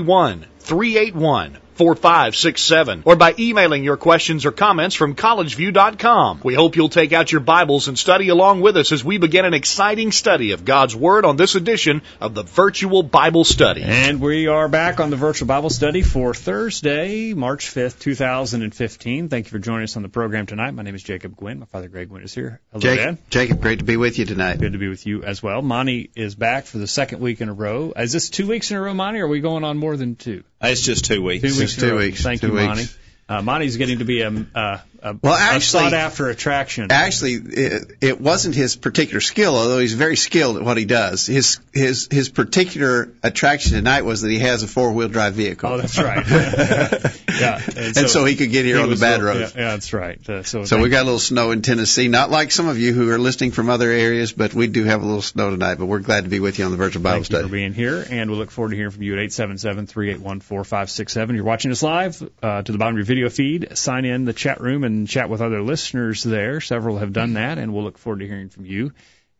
381 381 4567 or by emailing your questions or comments from collegeview.com. We hope you'll take out your Bibles and study along with us as we begin an exciting study of God's Word on this edition of the Virtual Bible Study. And we are back on the Virtual Bible Study for Thursday, March 5th, 2015. Thank you for joining us on the program tonight. My name is Jacob Gwynn. My father, Greg Gwynn, is here. Hello, Jacob, Dad. Jacob, great to be with you tonight. Good to be with you as well. Monty is back for the second week in a row. Is this two weeks in a row, Monty, or are we going on more than two? It's just two weeks. Two weeks. Two weeks. Thank Two you, weeks. Monty. Uh, Monty's getting to be a, a, a, Well, actually- sought after attraction. Actually, it, it wasn't his particular skill, although he's very skilled at what he does. His his his particular attraction tonight was that he has a four wheel drive vehicle. Oh, that's right. yeah. and so, he could get here he on the bad so- roads. Yeah, yeah, that's right. Uh, so So we got a little snow in Tennessee, not like some of you who are listening from other areas, but we do have a little snow tonight. But we're glad to be with you on the virtual Bible Thank you for being here, and we look forward to hearing from you at 877-381-4567. You're watching us live uh, to the bottom of your video feed. Sign in the chat room and chat with other listeners there. Several have done that, and we'll look forward to hearing from you.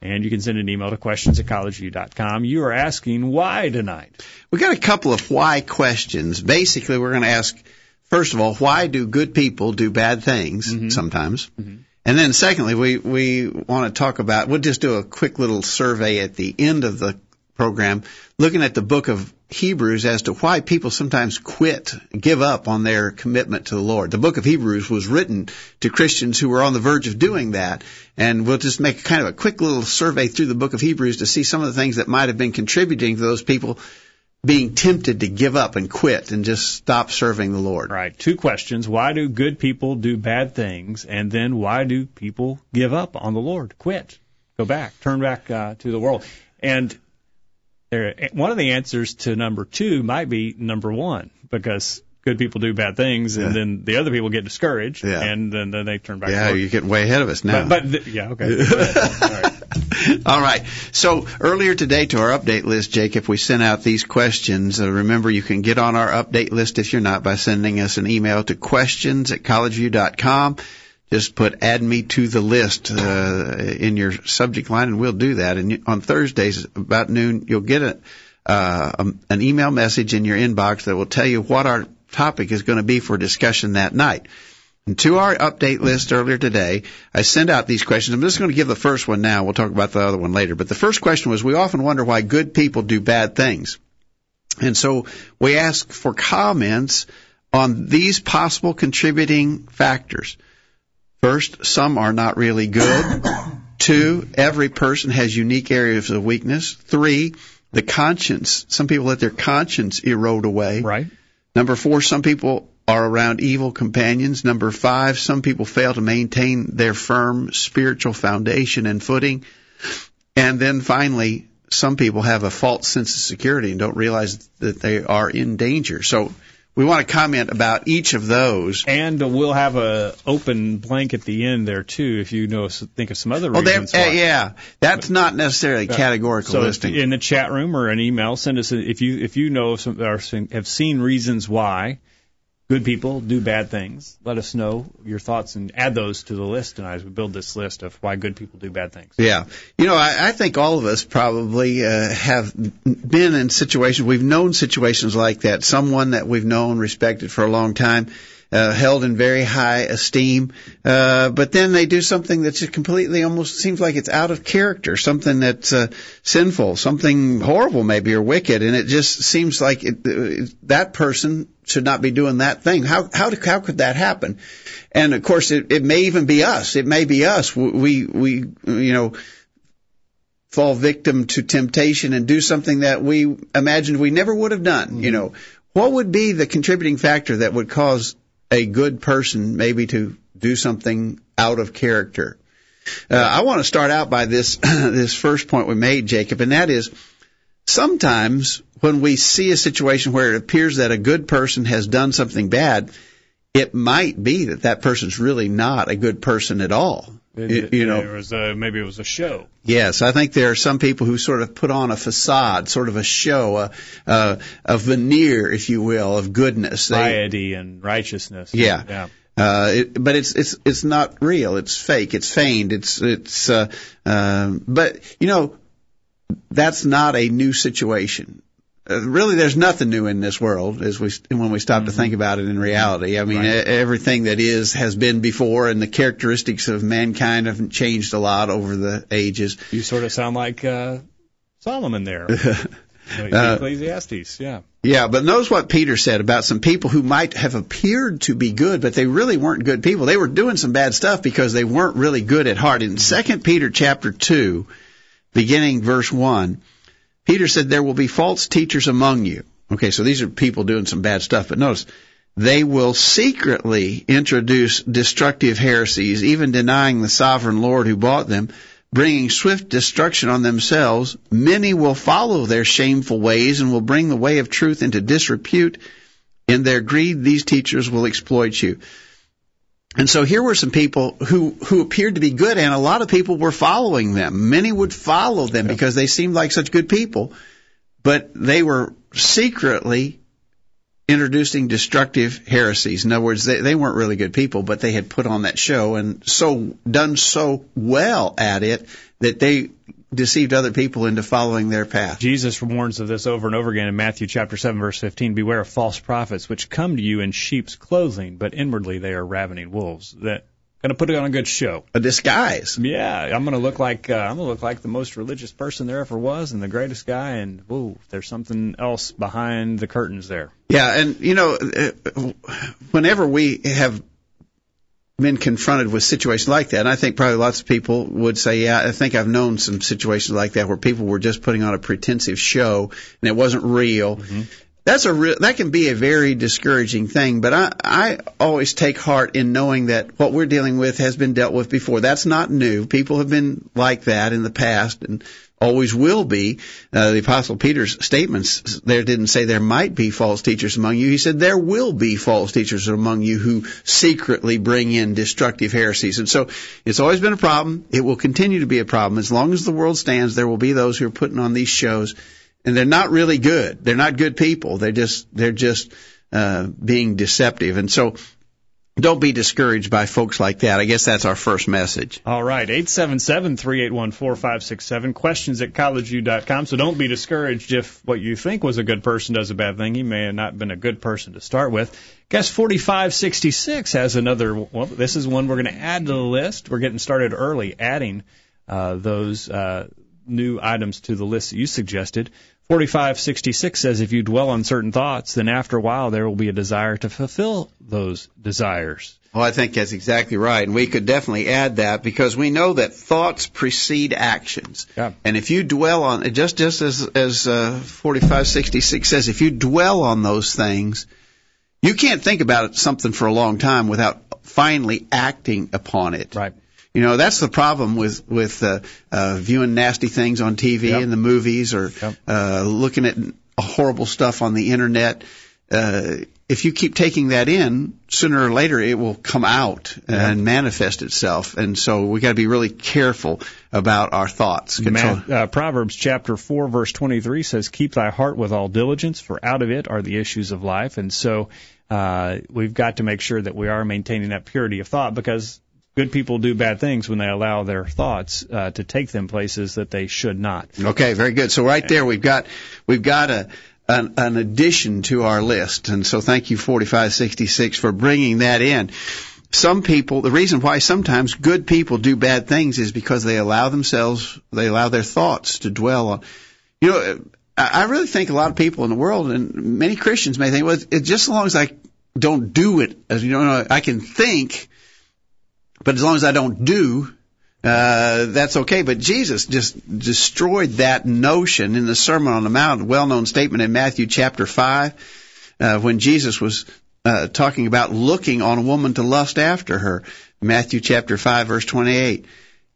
And you can send an email to questions at collegeview.com. You are asking why tonight. We've got a couple of why questions. Basically, we're going to ask first of all, why do good people do bad things Mm-hmm. sometimes? And then secondly, we we want to talk about. We'll just do a quick little survey at the end of the program, looking at the book of Hebrews as to why people sometimes quit, give up on their commitment to the Lord. The book of Hebrews was written to Christians who were on the verge of doing that, and we'll just make kind of a quick little survey through the book of Hebrews to see some of the things that might have been contributing to those people being tempted to give up and quit and just stop serving the Lord. Right. Two questions. Why do good people do bad things? And then why do people give up on the Lord? Quit. Go back. Turn back uh, to the world. And one of the answers to number two might be number one, because good people do bad things, and then the other people get discouraged, Yeah. and then, then they turn back. Yeah, you're getting way ahead of us now. But, but yeah, okay. All right. All right. So earlier today to our update list, Jacob, we sent out these questions. Uh, remember, you can get on our update list if you're not by sending us an email to questions at collegeview.com. Just put add me to the list uh, in your subject line, and we'll do that. And on Thursdays about noon, you'll get a, uh, um, an email message in your inbox that will tell you what our topic is going to be for discussion that night. And to our update list earlier today, I sent out these questions. I'm just going to give the first one now. We'll talk about the other one later. But the first question was, we often wonder why good people do bad things. And so we ask for comments on these possible contributing factors. First, some are not really good. Two, every person has unique areas of weakness. Three, the conscience. Some people let their conscience erode away. Right. Number four, some people are around evil companions. Number five, some people fail to maintain their firm spiritual foundation and footing. And then finally, some people have a false sense of security and don't realize that they are in danger. So we want to comment about each of those. And uh, we'll have a open blank at the end there too, if you know think of some other Oh, reasons. uh, yeah, that's not necessarily categorical So listing. in the chat room or an email, send us a, if you if you know some or have seen reasons why good people do bad things. Let us know your thoughts and add those to the list tonight as we build this list of why good people do bad things. Yeah. You know, I, I think all of us probably uh, have been in situations, we've known situations like that. Someone that we've known, respected for a long time, uh, held in very high esteem, uh, but then they do something that's just completely almost seems like it's out of character, something that's uh, sinful, something horrible maybe or wicked, and it just seems like it, uh, that person should not be doing that thing. How how how could that happen? And of course, it, it may even be us. It may be us. We we you know fall victim to temptation and do something that we imagined we never would have done. You know, what would be the contributing factor that would cause a good person maybe to do something out of character? Uh, I want to start out by this this first point we made, Jacob, and that is sometimes when we see a situation where it appears that a good person has done something bad, it might be that that person's really not a good person at all. It, you know, it was a, maybe it was a show. Yes, I think there are some people who sort of put on a facade, sort of a show, a, a, a veneer, if you will, of goodness, they, piety and righteousness. Yeah. yeah. Uh, it, but it's it's it's not real. It's fake. It's feigned. It's it's. Uh, uh, but you know, that's not a new situation. Uh, really, there's nothing new in this world as we when we stop mm-hmm. to think about it in reality. I mean, right. everything that is has been before, and the characteristics of mankind have changed a lot over the ages. You sort of sound like uh, Solomon there. Uh, Ecclesiastes, yeah. Yeah, but notice what Peter said about some people who might have appeared to be good, but they really weren't good people. They were doing some bad stuff because they weren't really good at heart. In Second Peter chapter two, beginning verse one, Peter said there will be false teachers among you. Okay, so these are people doing some bad stuff, but notice they will secretly introduce destructive heresies, even denying the sovereign Lord who bought them bringing swift destruction on themselves. Many will follow their shameful ways and will bring the way of truth into disrepute. In their greed, these teachers will exploit you. And so here were some people who, who appeared to be good, and a lot of people were following them. Many would follow them because they seemed like such good people, but they were secretly introducing destructive heresies. In other words, they, they weren't really good people, but they had put on that show and so done so well at it that they deceived other people into following their path. Jesus warns of this over and over again in Matthew chapter 7 verse 15, beware of false prophets which come to you in sheep's clothing, but inwardly they are ravening wolves. That going to put it on a good show. A disguise. Yeah, I'm going to look like uh, I'm going to look like the most religious person there ever was and the greatest guy and whoa, there's something else behind the curtains there. Yeah, and you know, uh, whenever we have been confronted with situations like that, and I think probably lots of people would say, yeah, I think I've known some situations like that where people were just putting on a pretensive show and it wasn't real. Mm-hmm that's a real, that can be a very discouraging thing. But I, I always take heart in knowing that what we're dealing with has been dealt with before. That's not new. People have been like that in the past and always will be. Uh, the Apostle Peter's statements there didn't say there might be false teachers among you. He said there will be false teachers among you who secretly bring in destructive heresies. And so it's always been a problem. It will continue to be a problem. As long as the world stands, there will be those who are putting on these shows and they're not really good. They're not good people. They're just they're just uh, being deceptive. And so don't be discouraged by folks like that. I guess that's our first message. All right, 877-381-4567, questions at collegeview.com. So don't be discouraged if what you think was a good person does a bad thing. He may have not been a good person to start with. Guess 4566 has another, well, this is one we're going to add to the list. We're getting started early, adding uh, those uh, new items to the list that you suggested. 4566 says if you dwell on certain thoughts, then after a while there will be a desire to fulfill those desires. Oh, I think that's exactly right. And we could definitely add that because we know that thoughts precede actions. Yeah. And if you dwell on, just, just as, as uh, 4566 says, if you dwell on those things, you can't think about something for a long time without finally acting upon it. Right. You know, that's the problem with with uh, uh, viewing nasty things on TV yep. and the movies, or yep. uh, looking at horrible stuff on the internet. Uh, if you keep taking that in, sooner or later it will come out and manifest itself. And so we got to be really careful about our thoughts. Man, uh, Proverbs chapter four verse twenty three says, "Keep thy heart with all diligence, for out of it are the issues of life." And so uh, we've got to make sure that we are maintaining that purity of thought because good people do bad things when they allow their thoughts uh, to take them places that they should not. Okay, very good. So right there, we've got we've got a an, an addition to our list, and so thank you, forty five sixty six, for bringing that in. Some people, the reason why sometimes good people do bad things is because they allow themselves, they allow their thoughts to dwell on. You know, I really think a lot of people in the world, and many Christians may think, well, it's just as long as I don't do it, as you know, I can think but as long as I don't do, uh, that's okay. But Jesus just destroyed that notion in the Sermon on the Mount, well-known statement in Matthew chapter 5, uh, when Jesus was uh, talking about looking on a woman to lust after her. Matthew chapter 5 verse 28.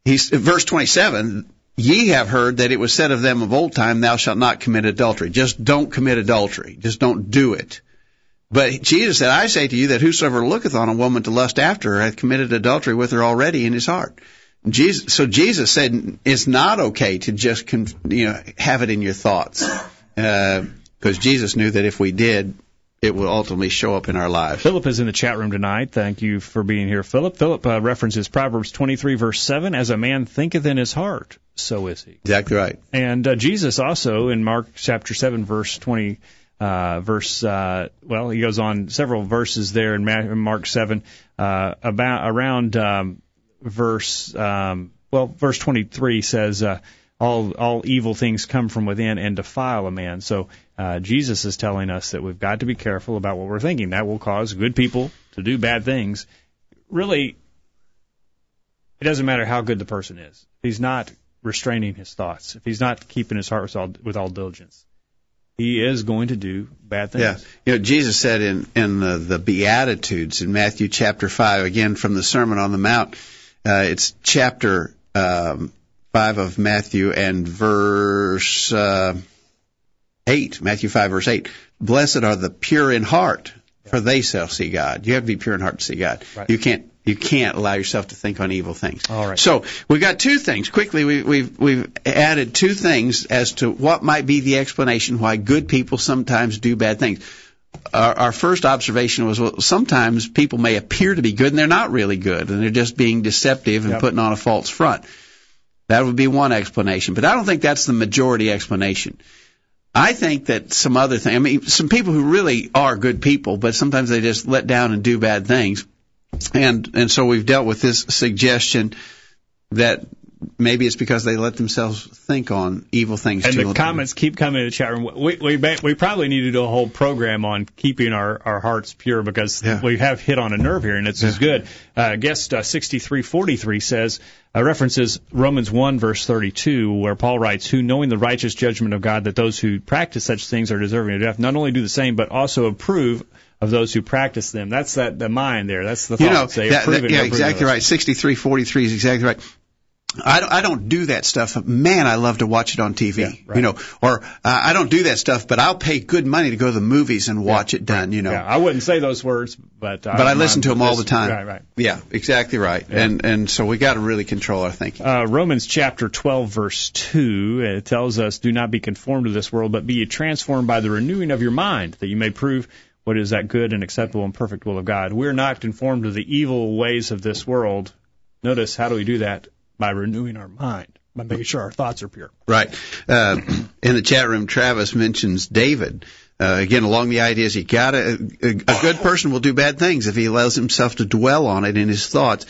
He's, verse 27, ye have heard that it was said of them of old time, thou shalt not commit adultery. Just don't commit adultery. Just don't do it. But Jesus said, I say to you that whosoever looketh on a woman to lust after her hath committed adultery with her already in his heart. Jesus, so Jesus said it's not okay to just you know have it in your thoughts, because uh, Jesus knew that if we did, it will ultimately show up in our lives. Philip is in the chat room tonight. Thank you for being here, Philip. Philip uh, references Proverbs 23, verse 7 As a man thinketh in his heart, so is he. Exactly right. And uh, Jesus also in Mark chapter 7, verse 20. Uh, verse, uh, well, he goes on several verses there in Mark 7, uh, about, around, um, verse, um, well, verse 23 says, uh, all all evil things come from within and defile a man. So uh, Jesus is telling us that we've got to be careful about what we're thinking. That will cause good people to do bad things. Really, it doesn't matter how good the person is. If he's not restraining his thoughts, if he's not keeping his heart with all, with all diligence, he is going to do bad things. Yeah, you know, Jesus said in in the, the Beatitudes in Matthew chapter five, again from the Sermon on the Mount. Uh, it's chapter um, 5 of Matthew and verse uh, 8, Matthew 5 verse 8. Blessed are the pure in heart, for they shall see God. You have to be pure in heart to see God. Right. You can't you can't allow yourself to think on evil things. All right. So we've got two things. Quickly, we, we've we've added two things as to what might be the explanation why good people sometimes do bad things. Our, our first observation was well, sometimes people may appear to be good and they're not really good, and they're just being deceptive and yep. putting on a false front. That would be one explanation, but I don't think that's the majority explanation. I think that some other thing, I mean, some people who really are good people, but sometimes they just let down and do bad things. And, and so we've dealt with this suggestion that maybe it's because they let themselves think on evil things. And the comments keep coming in the chat room. We, we we probably need to do a whole program on keeping our, our hearts pure because yeah. we have hit on a nerve here, and it's yeah. as good. Uh, guest uh, 6343 says uh, references Romans 1 verse 32, where Paul writes, "Who knowing the righteous judgment of God that those who practice such things are deserving of death, not only do the same, but also approve." Of those who practice them, that's that the mind there. That's the thought. You know, that, that, yeah, exactly right. Sixty-three forty-three is exactly right. I don't, I don't do that stuff. Man, I love to watch it on TV. Yeah, right. You know, or uh, I don't do that stuff, but I'll pay good money to go to the movies and watch yeah, it done. You know, yeah, I wouldn't say those words, but uh, but I listen to them all the time. Right, right. Yeah, exactly right. Yeah. And and so we got to really control our thinking. Uh, Romans chapter twelve verse two it tells us, "Do not be conformed to this world, but be transformed by the renewing of your mind, that you may prove." What is that good and acceptable and perfect will of God? We're not conformed to the evil ways of this world. Notice, how do we do that? by renewing our mind, by making sure our thoughts are pure. Right. Uh, in the chat room, Travis mentions David. Uh, again, along the ideas, you got a, a good person will do bad things if he allows himself to dwell on it in his thoughts.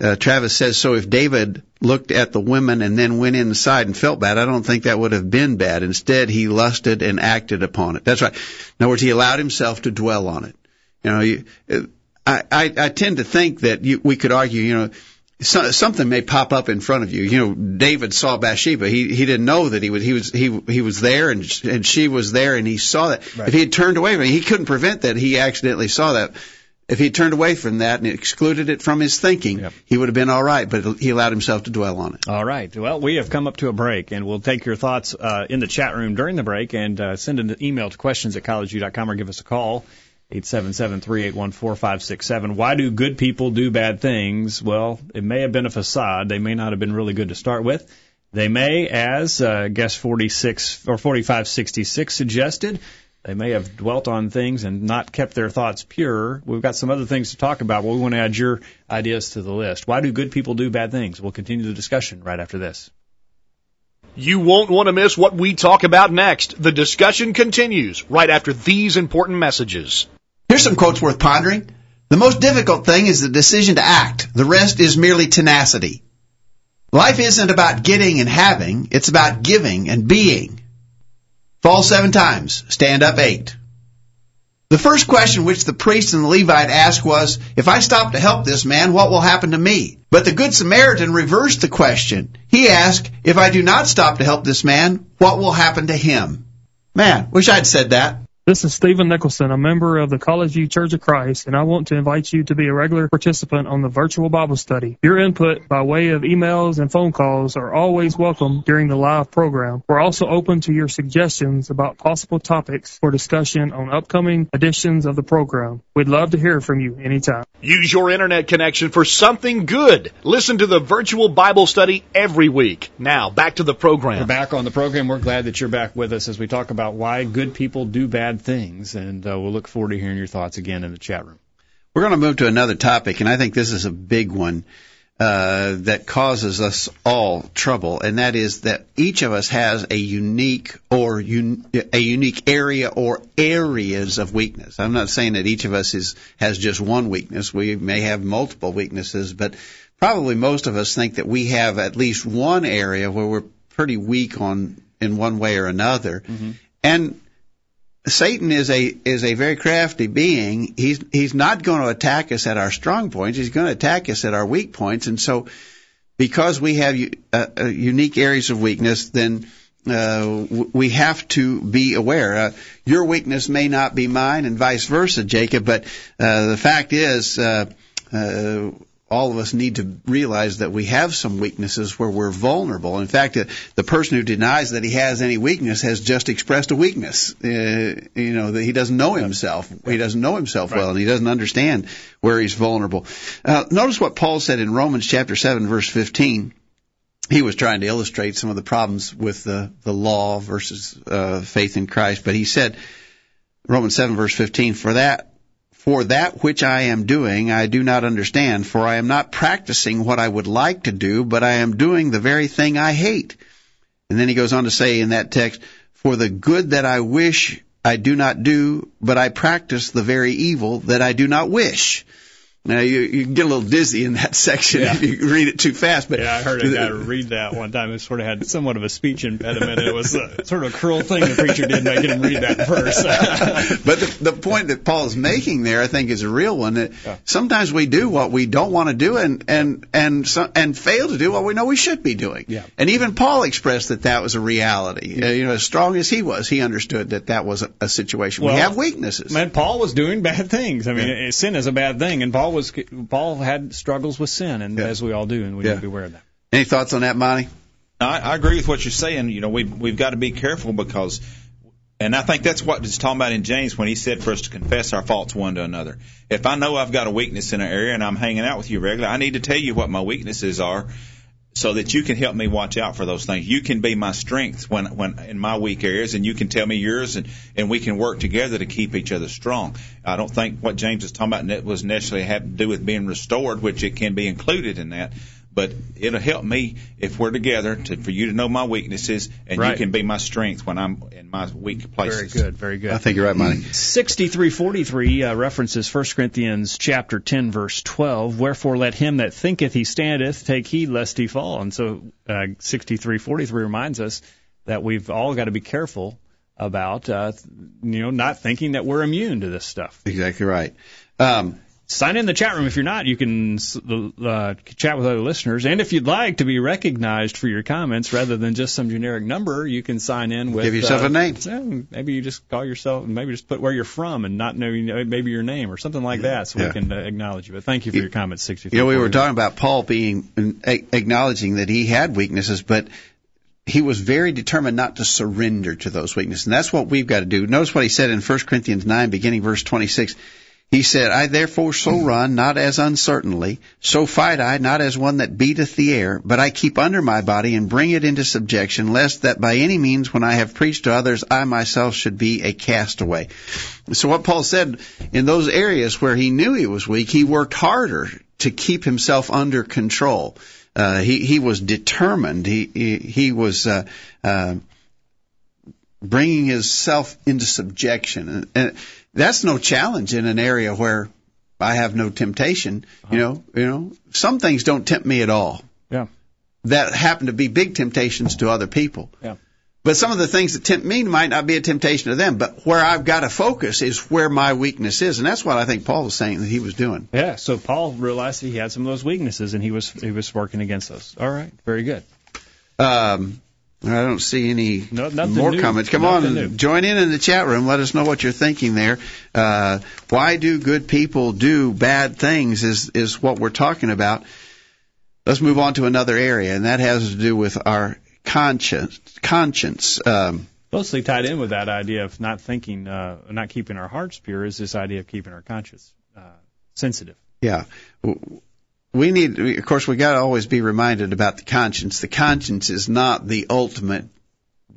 Uh, Travis says, so if David looked at the women and then went inside and felt bad, I don't think that would have been bad. Instead, he lusted and acted upon it. That's right. In other words, he allowed himself to dwell on it. You know, you, I, I, I tend to think that you, we could argue, you know, so, something may pop up in front of you. You know, David saw Bathsheba. He he didn't know that he was he was he he was there and and she was there and he saw that. Right. If he had turned away from it, he couldn't prevent that. He accidentally saw that. If he turned away from that and excluded it from his thinking, yep. he would have been all right. But he allowed himself to dwell on it. All right. Well, we have come up to a break, and we'll take your thoughts uh, in the chat room during the break, and uh, send an email to questions at collegeview.com or give us a call. 877-381-4567. Why do good people do bad things? Well, it may have been a facade. They may not have been really good to start with. They may, as uh, guest 46 or 4566 suggested, they may have dwelt on things and not kept their thoughts pure. We've got some other things to talk about. But we want to add your ideas to the list. Why do good people do bad things? We'll continue the discussion right after this. You won't want to miss what we talk about next. The discussion continues right after these important messages. Here's some quotes worth pondering. The most difficult thing is the decision to act. The rest is merely tenacity. Life isn't about getting and having, it's about giving and being. Fall seven times, stand up eight. The first question which the priest and the Levite asked was, If I stop to help this man, what will happen to me? But the Good Samaritan reversed the question. He asked, If I do not stop to help this man, what will happen to him? Man, wish I'd said that. This is Stephen Nicholson, a member of the College View Church of Christ, and I want to invite you to be a regular participant on the virtual Bible study. Your input by way of emails and phone calls are always welcome during the live program. We're also open to your suggestions about possible topics for discussion on upcoming editions of the program. We'd love to hear from you anytime. Use your internet connection for something good. Listen to the virtual Bible study every week. Now, back to the program. We're back on the program. We're glad that you're back with us as we talk about why good people do bad things, and uh, we'll look forward to hearing your thoughts again in the chat room. We're going to move to another topic, and I think this is a big one uh, that causes us all trouble, and that is that each of us has a unique or un- a unique area or areas of weakness. I'm not saying that each of us is has just one weakness. We may have multiple weaknesses, but probably most of us think that we have at least one area where we're pretty weak on in one way or another. Mm-hmm. And Satan is a is a very crafty being. He's he's not going to attack us at our strong points. He's going to attack us at our weak points. And so, because we have uh, uh, unique areas of weakness, then uh, we have to be aware. Uh, your weakness may not be mine, and vice versa, Jacob. But uh, the fact is, uh, uh, all of us need to realize that we have some weaknesses where we're vulnerable. In fact, uh, the person who denies that he has any weakness has just expressed a weakness. Uh, you know, that he doesn't know himself. He doesn't know himself well, and he doesn't understand where he's vulnerable. Uh, notice what Paul said in Romans chapter 7 verse 15 he was trying to illustrate some of the problems with the, the law versus uh, faith in Christ. But he said, Romans 7 verse 15, for that for that which I am doing, I do not understand, for I am not practicing what I would like to do, but I am doing the very thing I hate. And then he goes on to say in that text, for the good that I wish I do not do, but I practice the very evil that I do not wish. Now you you get a little dizzy in that section yeah. if you read it too fast. But yeah, I heard a guy read that one time. It sort of had somewhat of a speech impediment. It was a, sort of a cruel thing the preacher did making him read that verse. but the, the point that Paul is making there, I think, is a real one. That yeah. sometimes we do what we don't want to do, and and and so, and fail to do what we know we should be doing. Yeah. And even Paul expressed that that was a reality. Yeah. Uh, you know, as strong as he was, he understood that that was a, a situation. Well, we have weaknesses. Man, Paul was doing bad things. I mean, sin is a bad thing, and Paul Paul was Paul had struggles with sin, and yeah. as we all do, and we yeah. need to be aware of that. Any thoughts on that, Monty? I, I agree with what you're saying. You know, we we've got to be careful because, and I think that's what he's talking about in James when he said for us to confess our faults one to another. If I know I've got a weakness in an area and I'm hanging out with you regularly, I need to tell you what my weaknesses are so that you can help me watch out for those things. You can be my strength when when in my weak areas, and you can tell me yours, and and we can work together to keep each other strong. I don't think what James is talking about was necessarily have to do with being restored, which it can be included in that but it'll help me if we're together to, for you to know my weaknesses and right. you can be my strength when I'm in my weak places. Very good, very good. I think you're right, Monty. 6343 uh, references 1 Corinthians chapter 10 verse 12. Wherefore let him that thinketh he standeth take heed lest he fall. And so uh, 6343 reminds us that we've all got to be careful about uh, you know not thinking that we're immune to this stuff. Exactly right. Um, sign in the chat room if you're not. You can uh, chat with other listeners, and if you'd like to be recognized for your comments rather than just some generic number, you can sign in with. Give yourself uh, a name. maybe you just call yourself, maybe just put where you're from and not know maybe your name or something like that, so yeah. we can uh, acknowledge you. But thank you for your comments. Sixty. You know, we were talking about Paul being acknowledging that he had weaknesses, but he was very determined not to surrender to those weaknesses. And that's what we've got to do. Notice what he said in 1 Corinthians 9, beginning verse 26. He said, I therefore so run, not as uncertainly, so fight I, not as one that beateth the air, but I keep under my body and bring it into subjection, lest that by any means when I have preached to others, I myself should be a castaway. So what Paul said, in those areas where he knew he was weak, he worked harder to keep himself under control. Uh, he, he was determined. He, he, he was, uh, uh, bringing himself into subjection. And, and that's no challenge in an area where I have no temptation. Uh-huh. You know, you know, some things don't tempt me at all. Yeah. That happen to be big temptations to other people. Yeah. But some of the things that tempt me might not be a temptation to them. But where I've got to focus is where my weakness is, and that's what I think Paul was saying that he was doing. Yeah. So Paul realized that he had some of those weaknesses, and he was he was working against those. All right. Very good. Um, I don't see any No, more new. comments. Come Nothing on, new. join in in the chat room. Let us know what you're thinking there. Uh, why do good people do bad things? Is is what we're talking about. Let's move on to another area, and that has to do with our conscience. Conscience. Um, Closely tied in with that idea of not thinking, uh, not keeping our hearts pure, is this idea of keeping our conscience uh, sensitive. Yeah. We need, of course, we got to always be reminded about the conscience. The conscience is not the ultimate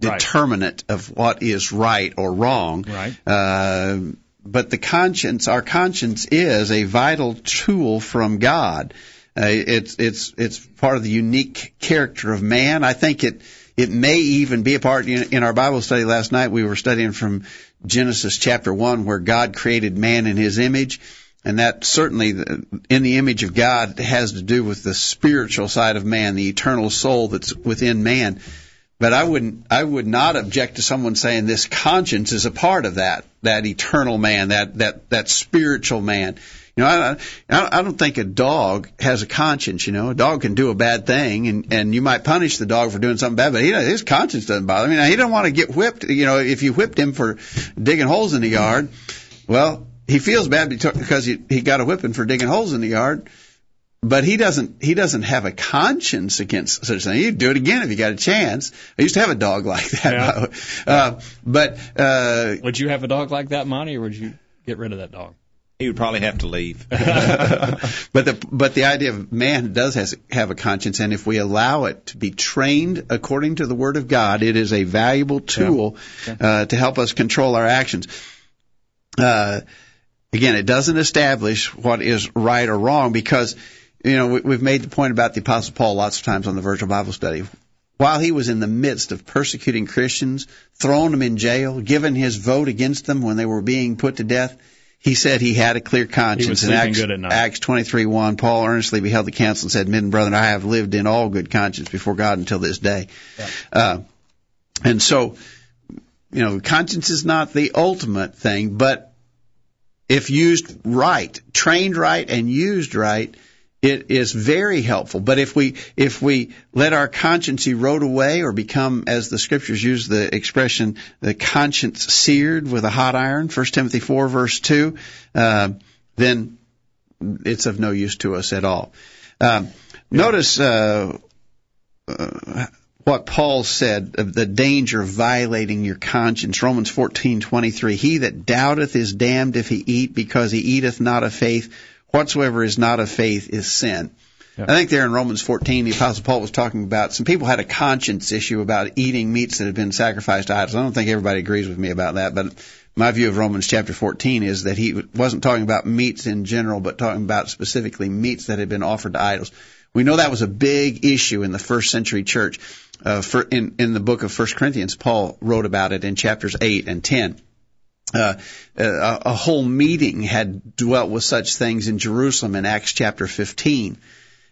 Right. determinant of what is right or wrong. Right. Uh, but the conscience, our conscience is a vital tool from God. Uh, it's it's it's part of the unique character of man. I think it it may even be a part in, in our Bible study last night. We were studying from Genesis chapter one, where God created man in His image, and that certainly in the image of God has to do with the spiritual side of man, the eternal soul that's within man. But I wouldn't, I would not object to someone saying this conscience is a part of that, that eternal man, that that that spiritual man. You know, I, I don't think a dog has a conscience. You know, a dog can do a bad thing, and and you might punish the dog for doing something bad, but he his conscience doesn't bother him. Mean, he doesn't want to get whipped. You know, if you whipped him for digging holes in the yard, well, he feels bad because he he got a whipping for digging holes in the yard but he doesn't he doesn't have a conscience against such a thing. He'd do it again if he got a chance. I used to have a dog like that. Yeah. by the way. Uh, but uh, Would you have a dog like that, Monty, or would you get rid of that dog? He would probably have to leave. but the but the idea of man does has, have a conscience, and if we allow it to be trained according to the Word of God, it is a valuable tool Uh, to help us control our actions. Uh, again, it doesn't establish what is right or wrong because you know we, we've made the point about the Apostle Paul lots of times on the Virtual Bible Study. While he was in the midst of persecuting Christians, throwing them in jail, giving his vote against them when they were being put to death, he said he had a clear conscience. He was in sleeping Acts, good at night. Acts 23:1, Paul earnestly beheld the council and said, "Men and brethren, I have lived in all good conscience before God until this day." Uh, and so, you know, conscience is not the ultimate thing, but if used right, trained right, and used right, it is very helpful. But if we if we let our conscience erode away or become, as the scriptures use the expression, the conscience seared with a hot iron, 1 Timothy 4 verse 2, uh, then it's of no use to us at all. Um, Notice uh, uh, what Paul said of the danger of violating your conscience. Romans 14:23. He that doubteth is damned if he eat, because he eateth not of faith. Whatsoever is not of faith is sin. I think there in Romans 14, the Apostle Paul was talking about some people had a conscience issue about eating meats that had been sacrificed to idols. I don't think everybody agrees with me about that, but my view of Romans chapter 14 is that he wasn't talking about meats in general, but talking about specifically meats that had been offered to idols. We know that was a big issue in the first century church. Uh, for, in, in the book of First Corinthians, Paul wrote about it in chapters 8 and 10 uh, a, a whole meeting had dwelt with such things in Jerusalem in Acts chapter 15.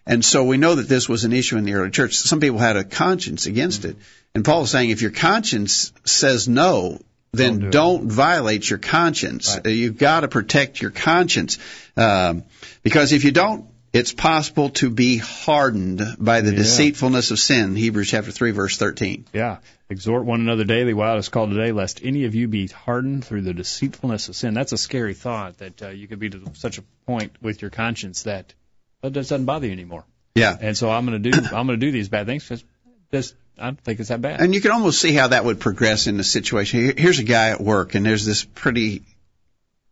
And so we know that this was an issue in the early church. Some people had a conscience against it. And Paul is saying if your conscience says no, then Don't don't, do it. violate your conscience. Right. Uh, You've got to protect your conscience. Um, because if you don't, it's possible to be hardened by the Yeah. deceitfulness of sin. Hebrews chapter 3 verse 13. Yeah. Exhort one another daily while it is called today, lest any of you be hardened through the deceitfulness of sin. That's a scary thought that uh, you could be to such a point with your conscience that that doesn't bother you anymore. Yeah. And so I'm going to do I'm going to do these bad things because this I don't think it's that bad. And you can almost see how that would progress in the situation. Here's a guy at work, and there's this pretty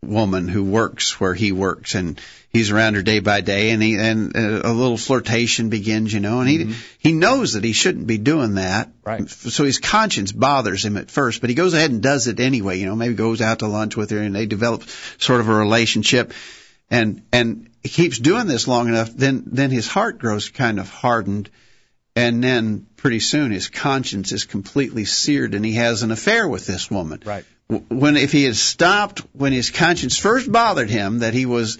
woman who works where he works, and he's around her day by day, and he and uh, a little flirtation begins, you know, and he he knows that he shouldn't be doing that, Right. So his conscience bothers him at first, but he goes ahead and does it anyway, you know, maybe goes out to lunch with her, and they develop sort of a relationship, and and he keeps doing this long enough, then then his heart grows kind of hardened and then pretty soon his conscience is completely seared and he has an affair with this woman. Right. When if he had stopped when his conscience first bothered him that he was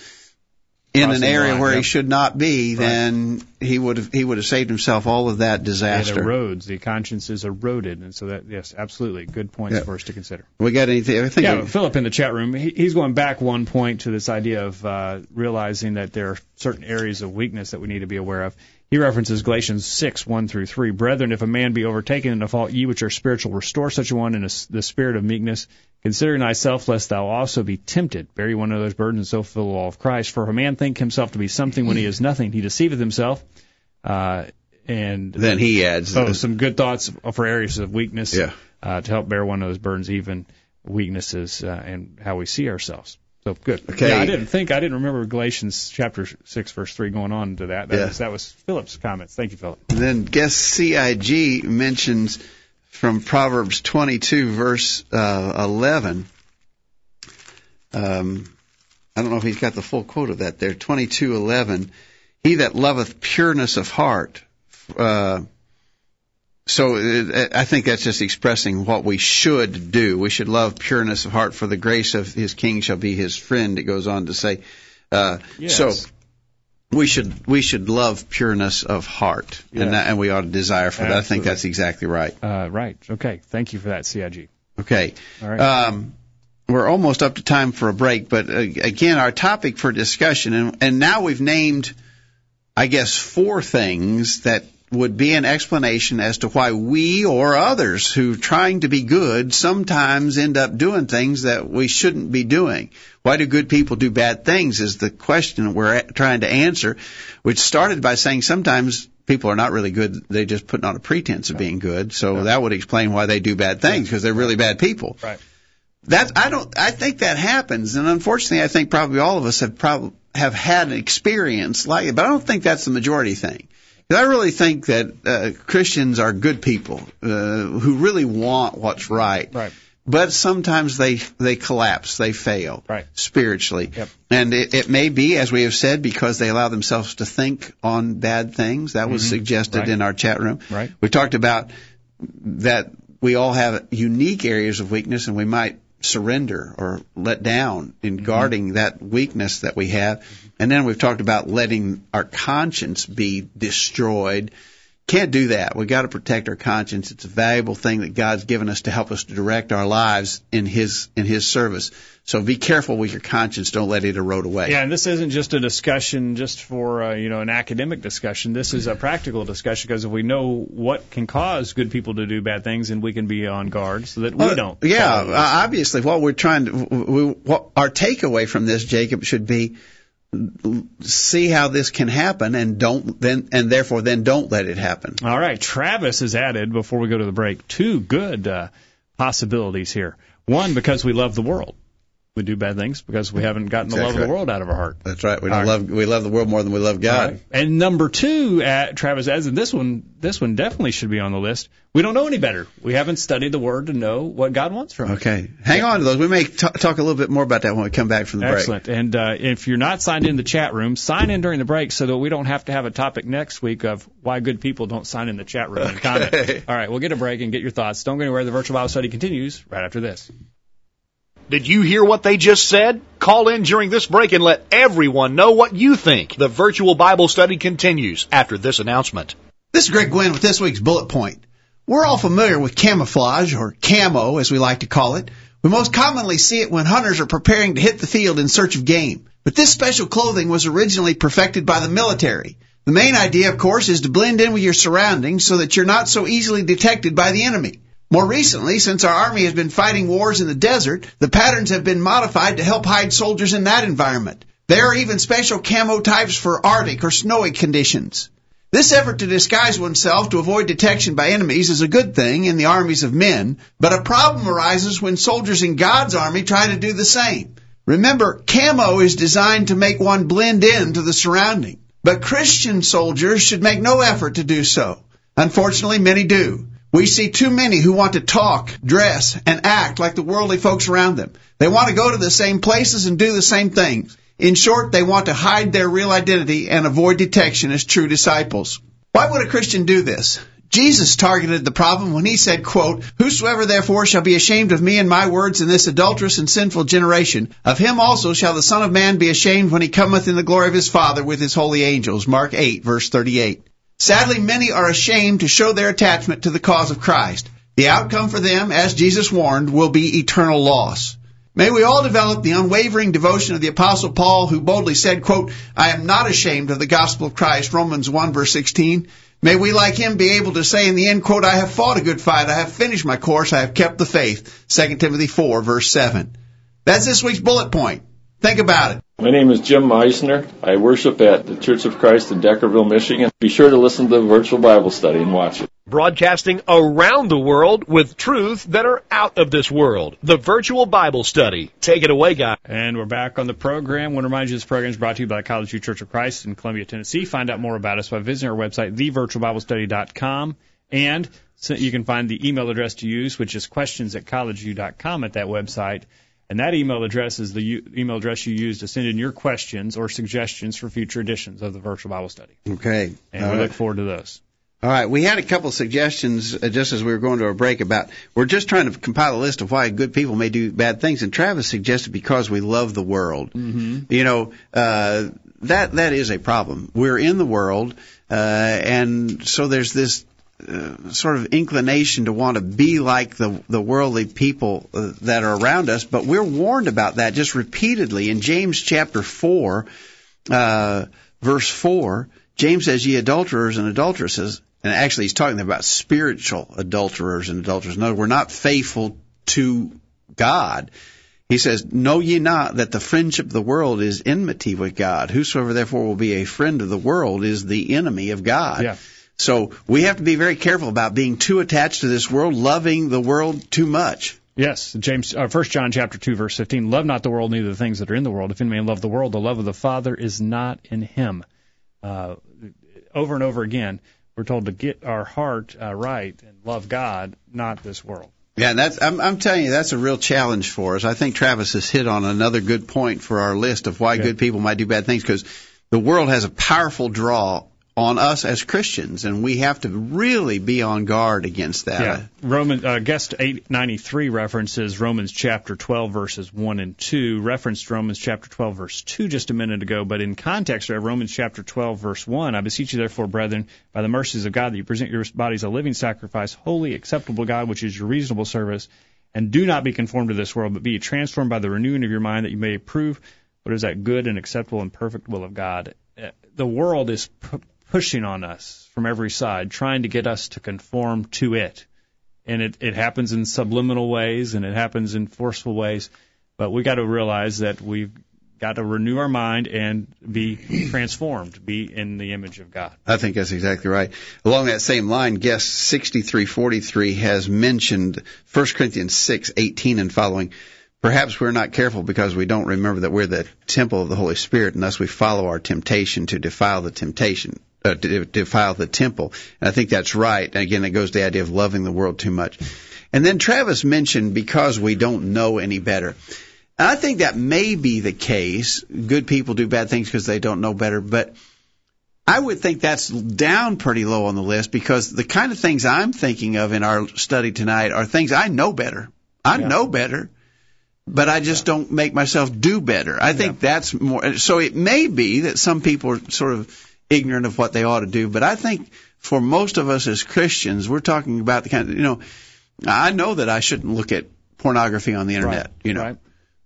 in Crossing an area line, where yeah. he should not be, then he would have he would have saved himself all of that it disaster. erodes. The conscience is eroded, and so that yes, absolutely, good points Yeah. for us to consider. We got anything? I think Yeah, Philip in the chat room, he, he's going back one point to this idea of uh, realizing that there are certain areas of weakness that we need to be aware of. He references Galatians 6, 1 through 3. Brethren, if a man be overtaken in a fault, ye which are spiritual, restore such a one in a, the spirit of meekness, considering thyself, lest thou also be tempted. Bear one of those burdens, and so fulfill the law of Christ. For if a man think himself to be something when he is nothing, he deceiveth himself. Uh, and then he adds oh, some good thoughts for areas of weakness yeah. uh, to help bear one of those burdens, even weaknesses uh, and how we see ourselves. So good. Okay. Yeah, I didn't think I didn't remember Galatians chapter six verse three going on to that. That, Yeah. was, that was Philip's comments. Thank you, Philip. Then guess CIG mentions from Proverbs 22 verse uh, 11. Um, I don't know if he's got the full quote of that there. 22:11. He that loveth pureness of heart. Uh, so uh, I think that's just expressing what we should do. We should love pureness of heart, for the grace of his king shall be his friend. It goes on to say. Uh, Yes. So we should we should love pureness of heart, Yes. and that, and we ought to desire for that. I think that's exactly right. Uh, right. Okay. Thank you for that, CIG. Okay. All right. Um, we're almost up to time for a break, but uh, again, our topic for discussion, and, and now we've named, I guess, four things that would be an explanation as to why we or others who trying to be good sometimes end up doing things that we shouldn't be doing. Why do good people do bad things is the question we're trying to answer, which started by saying sometimes people are not really good, they just put on a pretense of being good. So that would explain why they do bad things because they're really bad people. Right. That I don't. I think that happens, and unfortunately, I think probably all of us have probably have had an experience like it. But I don't think that's the majority thing. I really think that uh, Christians are good people uh, who really want what's right. Right. But sometimes they they collapse, they fail Right. spiritually, Yep. and it, it may be, as we have said, because they allow themselves to think on bad things. That was suggested Right. in our chat room. Right. We talked about that we all have unique areas of weakness and we might surrender or let down in guarding mm-hmm. that weakness that we have. And then we've talked about letting our conscience be destroyed. Can't do that. We've got to protect our conscience. It's a valuable thing that God's given us to help us to direct our lives in His in His service. So be careful with your conscience. Don't let it erode away. Yeah, and this isn't just a discussion just for uh, you know an academic discussion. This is a practical discussion because if we know what can cause good people to do bad things, and we can be on guard so that we Uh, don't. Yeah, obviously, what we're trying to, we, what our takeaway from this, Jacob, should be see how this can happen, and don't then, and therefore then don't let it happen. All right, Travis has added before we go to the break two good uh, possibilities here. One, because we love the world, we do bad things because we haven't gotten the love of the world out of our heart. That's right. We don't right. love we love the world more than we love God. Right. And number two, uh, Travis adds, and this one, this one definitely should be on the list. We don't know any better. We haven't studied the Word to know what God wants from us. Okay, hang on to those. We may t- talk a little bit more about that when we come back from the break. Excellent. And uh, if you're not signed in the chat room, sign in during the break so that we don't have to have a topic next week of why good people don't sign in the chat room and comment. All right, we'll get a break and get your thoughts. Don't go anywhere. The virtual Bible study continues right after this. Did you hear what they just said? Call in during this break and let everyone know what you think. The virtual Bible study continues after this announcement. This is Greg Gwynn with this week's bullet point. We're all familiar with camouflage, or camo as we like to call it. We most commonly see it when hunters are preparing to hit the field in search of game. But this special clothing was originally perfected by the military. The main idea, of course, is to blend in with your surroundings so that you're not so easily detected by the enemy. More recently, since our army has been fighting wars in the desert, the patterns have been modified to help hide soldiers in that environment. There are even special camo types for Arctic or snowy conditions. This effort to disguise oneself to avoid detection by enemies is a good thing in the armies of men, but a problem arises when soldiers in God's army try to do the same. Remember, camo is designed to make one blend in to the surrounding, but Christian soldiers should make no effort to do so. Unfortunately, many do. We see too many who want to talk, dress, and act like the worldly folks around them. They want to go to the same places and do the same things. In short, they want to hide their real identity and avoid detection as true disciples. Why would a Christian do this? Jesus targeted the problem when he said, quote, Whosoever therefore shall be ashamed of me and my words in this adulterous and sinful generation, of him also shall the Son of Man be ashamed when he cometh in the glory of his Father with his holy angels. Mark 8, verse 38. Sadly, many are ashamed to show their attachment to the cause of Christ. The outcome for them, as Jesus warned, will be eternal loss. May we all develop the unwavering devotion of the apostle Paul who boldly said, quote, I am not ashamed of the gospel of Christ, Romans 1 verse 16. May we like him be able to say in the end, quote, I have fought a good fight, I have finished my course, I have kept the faith, 2 Timothy 4 verse 7. That's this week's bullet point. Think about it. My name is Jim Meisner. I worship at the Church of Christ in Deckerville, Michigan. Be sure to listen to the virtual Bible study and watch it. Broadcasting around the world with truths that are out of this world. The virtual Bible study. Take it away, guys. And we're back on the program. I want to remind you this program is brought to you by the College View Church of Christ in Columbia, Tennessee. Find out more about us by visiting our website, thevirtualbiblestudy.com. And you can find the email address to use, which is questions at collegeview.com at that website. And that email address is the u- email address you use to send in your questions or suggestions for future editions of the virtual Bible study. Okay. And All we right. look forward to those. All right, we had a couple suggestions uh, just as we were going to a break about we're just trying to compile a list of why good people may do bad things, and Travis suggested because we love the world. Mm-hmm. You know, uh, that that is a problem. We're in the world, uh, and so there's this uh, sort of inclination to want to be like the the worldly people uh, that are around us, but we're warned about that just repeatedly in James chapter four, uh, verse four. James says, "Ye adulterers and adulteresses." And actually, he's talking about spiritual adulterers and adulterers. No, we're not faithful to God. He says, Know ye not that the friendship of the world is enmity with God? Whosoever therefore will be a friend of the world is the enemy of God. Yeah. So we have to be very careful about being too attached to this world, loving the world too much. Yes, James, uh, 1 John chapter 2 verse 15, love not the world, neither the things that are in the world. If any man love the world, the love of the Father is not in him. Uh, over and over again, we're told to get our heart uh, right and love God, not this world. Yeah, and that's I'm, I'm telling you that's a real challenge for us. I think Travis has hit on another good point for our list of why Good. good people might do bad things because the world has a powerful draw on us as Christians, and we have to really be on guard against that. Yeah. Roman uh, guest 893 references Romans chapter 12 verses 1 and 2. Referenced Romans chapter 12 verse 2 just a minute ago, but in context of Romans chapter 12 verse 1, I beseech you therefore, brethren, by the mercies of God, that you present your bodies a living sacrifice, holy, acceptable God, which is your reasonable service, and do not be conformed to this world, but be transformed by the renewing of your mind, that you may approve what is that good and acceptable and perfect will of God. Uh, The world is pu- pushing on us from every side, trying to get us to conform to it. And it, it happens in subliminal ways and it happens in forceful ways. But we got to realize that we've got to renew our mind and be transformed, be in the image of God. I think that's exactly right. Along that same line, guest 6343 has mentioned 1 Corinthians 6:18 and following. Perhaps we're not careful because we don't remember that we're the temple of the Holy Spirit, and thus we follow our temptation to defile the temptation, uh, to defile the temple. And I think that's right. And again, it goes to the idea of loving the world too much. And then Travis mentioned because we don't know any better. And I think that may be the case. Good people do bad things because they don't know better, but I would think that's down pretty low on the list because the kind of things I'm thinking of in our study tonight are things I know better. I Yeah. know better, but I just don't make myself do better. I think that's more. So it may be that some people are sort of ignorant of what they ought to do, but I think for most of us as Christians, we're talking about the kind of, you know, I know that I shouldn't look at pornography on the internet, Right, you know. Right.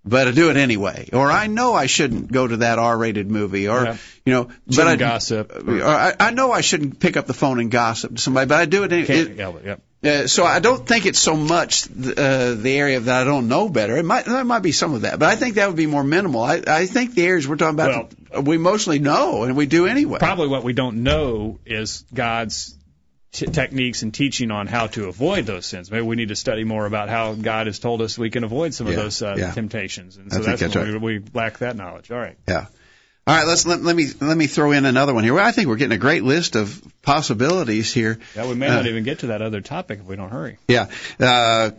But I do it anyway. Or I know I shouldn't go to that R-rated movie, or Yeah. you know, but I gossip. Or I, I know I shouldn't pick up the phone and gossip to somebody, but I do it anyway. Can't it. Yep. Uh, so I don't think it's so much uh, the area that I don't know better. It might there might be some of that, but I think that would be more minimal. I, I think the areas we're talking about we mostly know and we do anyway. Probably what we don't know is God's t- techniques and teaching on how to avoid those sins. Maybe we need to study more about how God has told us we can avoid some of those uh, yeah. temptations. And so that's, that's when we, we lack that knowledge. All right. Yeah. All right, let's let, let me let me throw in another one here. Well, I think we're getting a great list of possibilities here. Yeah, we may Uh, not even get to that other topic if we don't hurry. Yeah. Uh,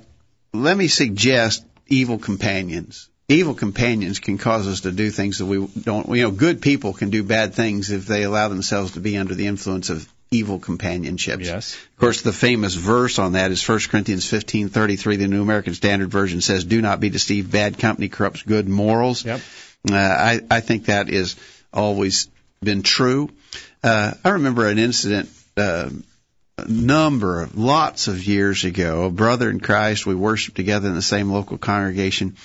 let me suggest evil companions. Evil companions can cause us to do things that we don't. You know, good people can do bad things if they allow themselves to be under the influence of evil companionships. Yes. Of course, the famous verse on that is 1 Corinthians 15:33. The New American Standard Version says, "Do not be deceived. Bad company corrupts good morals." Yep. Uh, I, I think that is always been true. Uh, I remember an incident uh, a number of lots of years ago. A brother in Christ, we worshiped together in the same local congregation,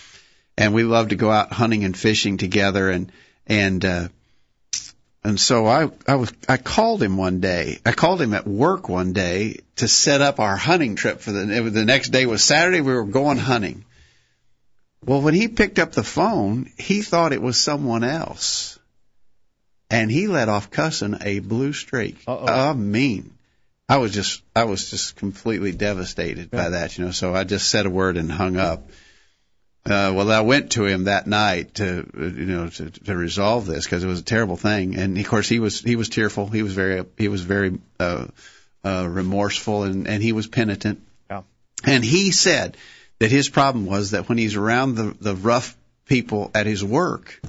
and we loved to go out hunting and fishing together, and and uh, and so I I was I called him one day. I called him at work one day to set up our hunting trip for the was, the next day was Saturday. We were going hunting. Well, when he picked up the phone, he thought it was someone else, and he let off cussing a blue streak. Uh-oh. I mean, I was just I was just completely devastated by that, you know. So I just said a word and hung up. Uh, well, I went to him that night to, you know, to, to resolve this because it was a terrible thing. And of course, he was he was tearful. He was very he was very uh, uh, remorseful and and he was penitent. Yeah. And he said that his problem was that when he's around the the rough people at his work,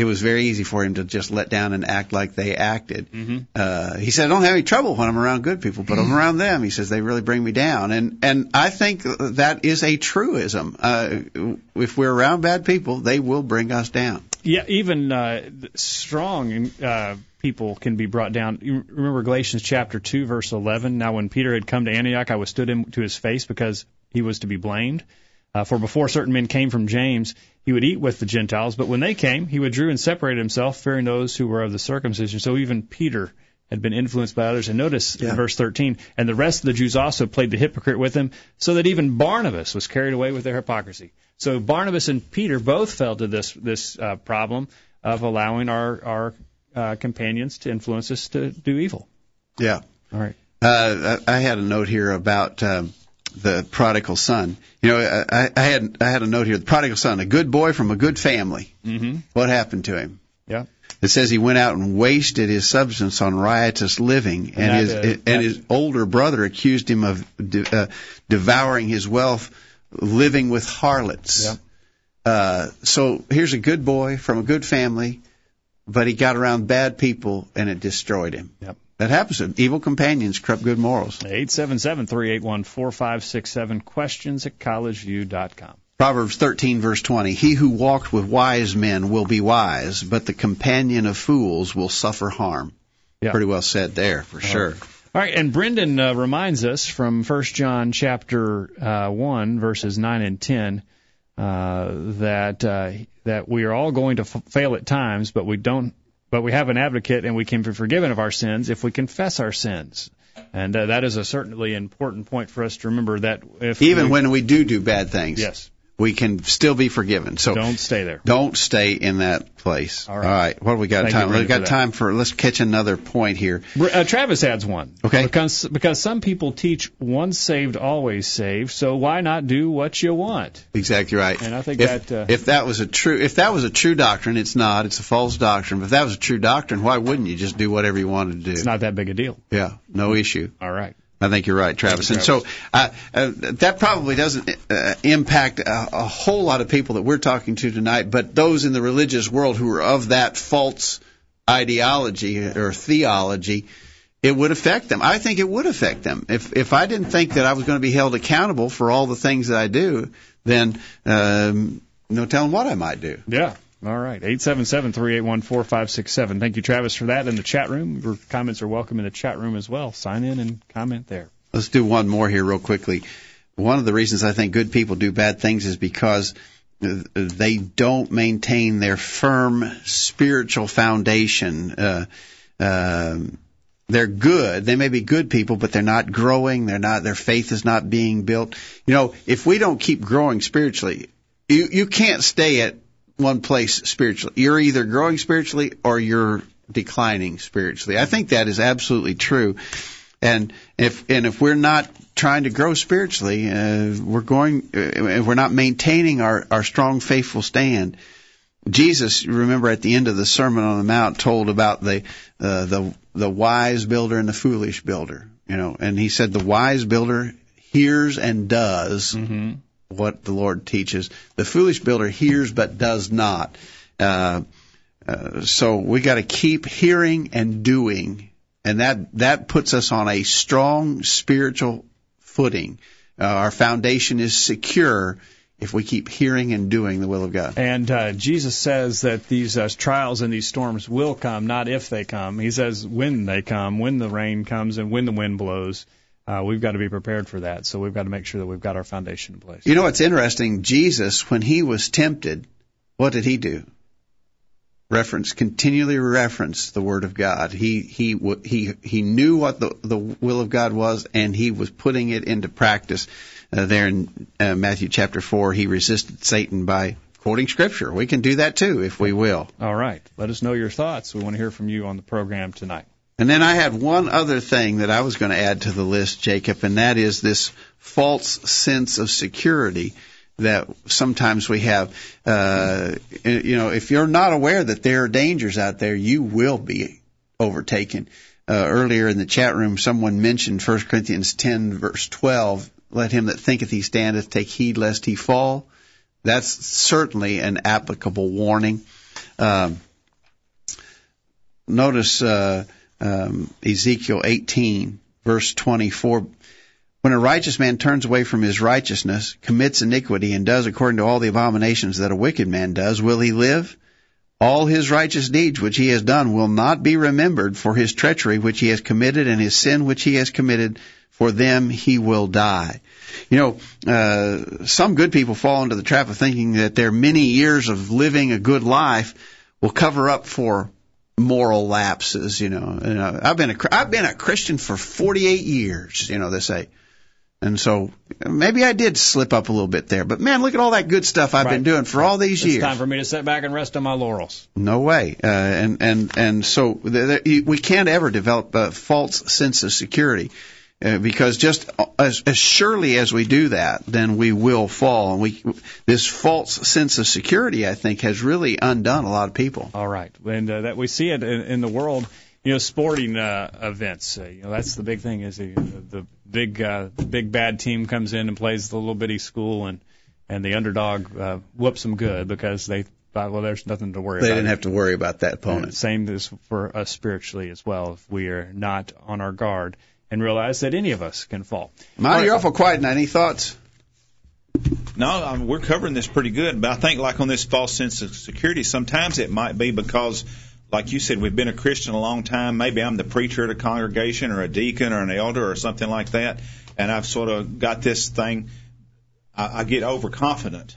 it was very easy for him to just let down and act like they acted. Mm-hmm. Uh, he said, I don't have any trouble when I'm around good people, but I'm around them. He says they really bring me down. And, and I think that is a truism. Uh, if we're around bad people, they will bring us down. Yeah, even uh, strong uh, people can be brought down. You remember Galatians chapter 2, verse 11? Now, when Peter had come to Antioch, I withstood him to his face because he was to be blamed. Uh, for before certain men came from James, he would eat with the Gentiles, but when they came, he withdrew and separated himself, fearing those who were of the circumcision. So even Peter had been influenced by others. And notice Yeah. in verse 13, and the rest of the Jews also played the hypocrite with him, so that even Barnabas was carried away with their hypocrisy. So Barnabas and Peter both fell to this this uh, problem of allowing our our uh, companions to influence us to do evil. Yeah. All right. Uh, I I had a note here about um, the prodigal son. You know, I, I had I had a note here. The prodigal son, a good boy from a good family. Mm-hmm. What happened to him? Yeah. It says he went out and wasted his substance on riotous living, and, And his that, uh, and that- his older brother accused him of de- uh, devouring his wealth, living with harlots. Yep. Uh, so here's a good boy from a good family, but he got around bad people and it destroyed him. Yep. That happens. Evil companions corrupt good morals. Eight seven seven three eight one four five six seven. Questions at collegeview.com. Proverbs 13 verse 20. He who walks with wise men will be wise, but the companion of fools will suffer harm. Yeah. Pretty well said there, for sure. All right, and Brendan uh, reminds us from 1 John chapter uh, 1 verses 9 and 10 uh, that uh, that we are all going to f- fail at times, but we don't but we have an advocate and we can be forgiven of our sins if we confess our sins. And uh, that is a certainly important point for us to remember that if Even we, when we do do bad things, yes, we can still be forgiven. So don't stay there. don't stay in that place. All right. What do we got Thank time? We've got for time for let's catch another point here. Uh, Travis adds one. Okay. Because because some people teach once saved always saved, so why not do what you want? Exactly right. And I think if, that, uh, if that was a true if that was a true doctrine, it's not. It's a false doctrine. But if that was a true doctrine, why wouldn't you just do whatever you wanted to do? It's not that big a deal. yeah, no issue. All right. I think you're right, Travis. And so uh, uh, that probably doesn't uh, impact a, a whole lot of people that we're talking to tonight, but those in the religious world who are of that false ideology or theology, it would affect them. I think it would affect them. If if I didn't think that I was going to be held accountable for all the things that I do, then um, no telling what I might do. Yeah. All right. Eight seven seven three eight one four five six seven. Thank you, Travis, for that. In the chat room, your comments are welcome in the chat room as well. Sign in and comment there. Let's do one more here real quickly. One of the reasons I think good people do bad things is because uh, they don't maintain their firm spiritual foundation. Uh, um they're good. They may be good people, but they're not growing. They're not. Their faith is not being built. You know, if we don't keep growing spiritually, you you can't stay at one place spiritually. You're either growing spiritually or you're declining spiritually. I think that is absolutely true. And if and if we're not trying to grow spiritually, uh, we're going. Uh, if we're not maintaining our our strong, faithful stand. Jesus, remember at the end of the Sermon on the Mount, told about the uh, the the wise builder and the foolish builder. You know, and he said the wise builder hears and does what the Lord teaches. The foolish builder hears but does not. Uh, uh, so we got to keep hearing and doing, and that that puts us on a strong spiritual footing. Uh, our foundation is secure if we keep hearing and doing the will of God. And uh, Jesus says that these uh, trials and these storms will come, not if they come. He says when they come, when the rain comes and when the wind blows. Uh, we've got to be prepared for that. So we've got to make sure that we've got our foundation in place. You know what's interesting? Jesus, when he was tempted, what did he do? Reference continually reference the Word of God. He he he he knew what the the will of God was, and he was putting it into practice. Uh, there in uh, Matthew chapter four, he resisted Satan by quoting Scripture. We can do that too if we will. All right. Let us know your thoughts. We want to hear from you on the program tonight. And then I had one other thing that I was going to add to the list, Jacob, and that is this false sense of security that sometimes we have. Uh, you know, if you're not aware that there are dangers out there, you will be overtaken. Uh, earlier in the chat room, someone mentioned 1 Corinthians 10 verse 12, let him that thinketh he standeth take heed lest he fall. That's certainly an applicable warning. Um, notice, uh, um, Ezekiel 18, verse 24. When a righteous man turns away from his righteousness, commits iniquity, and does according to all the abominations that a wicked man does, will he live? All his righteous deeds which he has done will not be remembered for his treachery which he has committed and his sin which he has committed. For them he will die. You know, uh, some good people fall into the trap of thinking that their many years of living a good life will cover up for moral lapses. You know, you know I've been a I've been a Christian for 48 years. You know, they say. And so maybe I did slip up a little bit there, but man, look at all that good stuff I've Right. been doing for all these It's years. time for me to sit back and rest on my laurels. No way. Uh, and and and so th- th- we can't ever develop a false sense of security. Uh, because just as, as surely as we do that, then we will fall. And we, this false sense of security, I think, has really undone a lot of people. All right, and uh, that we see it in, in the world. You know, sporting uh, events. Uh, you know, that's the big thing. Is the, the big uh, big bad team comes in and plays the little bitty school, and and the underdog uh, whoops them good because they thought, well, there's nothing to worry They about. They didn't have to worry about that opponent. Same as for us spiritually as well. If we are not on our guard and realize that any of us can fall. Marty, you're awful quiet. Now, any thoughts? No, I mean, we're covering this pretty good, but I think like on this false sense of security, sometimes it might be because, like you said, we've been a Christian a long time. Maybe I'm the preacher at a congregation or a deacon or an elder or something like that, and I've sort of got this thing. I, I get overconfident,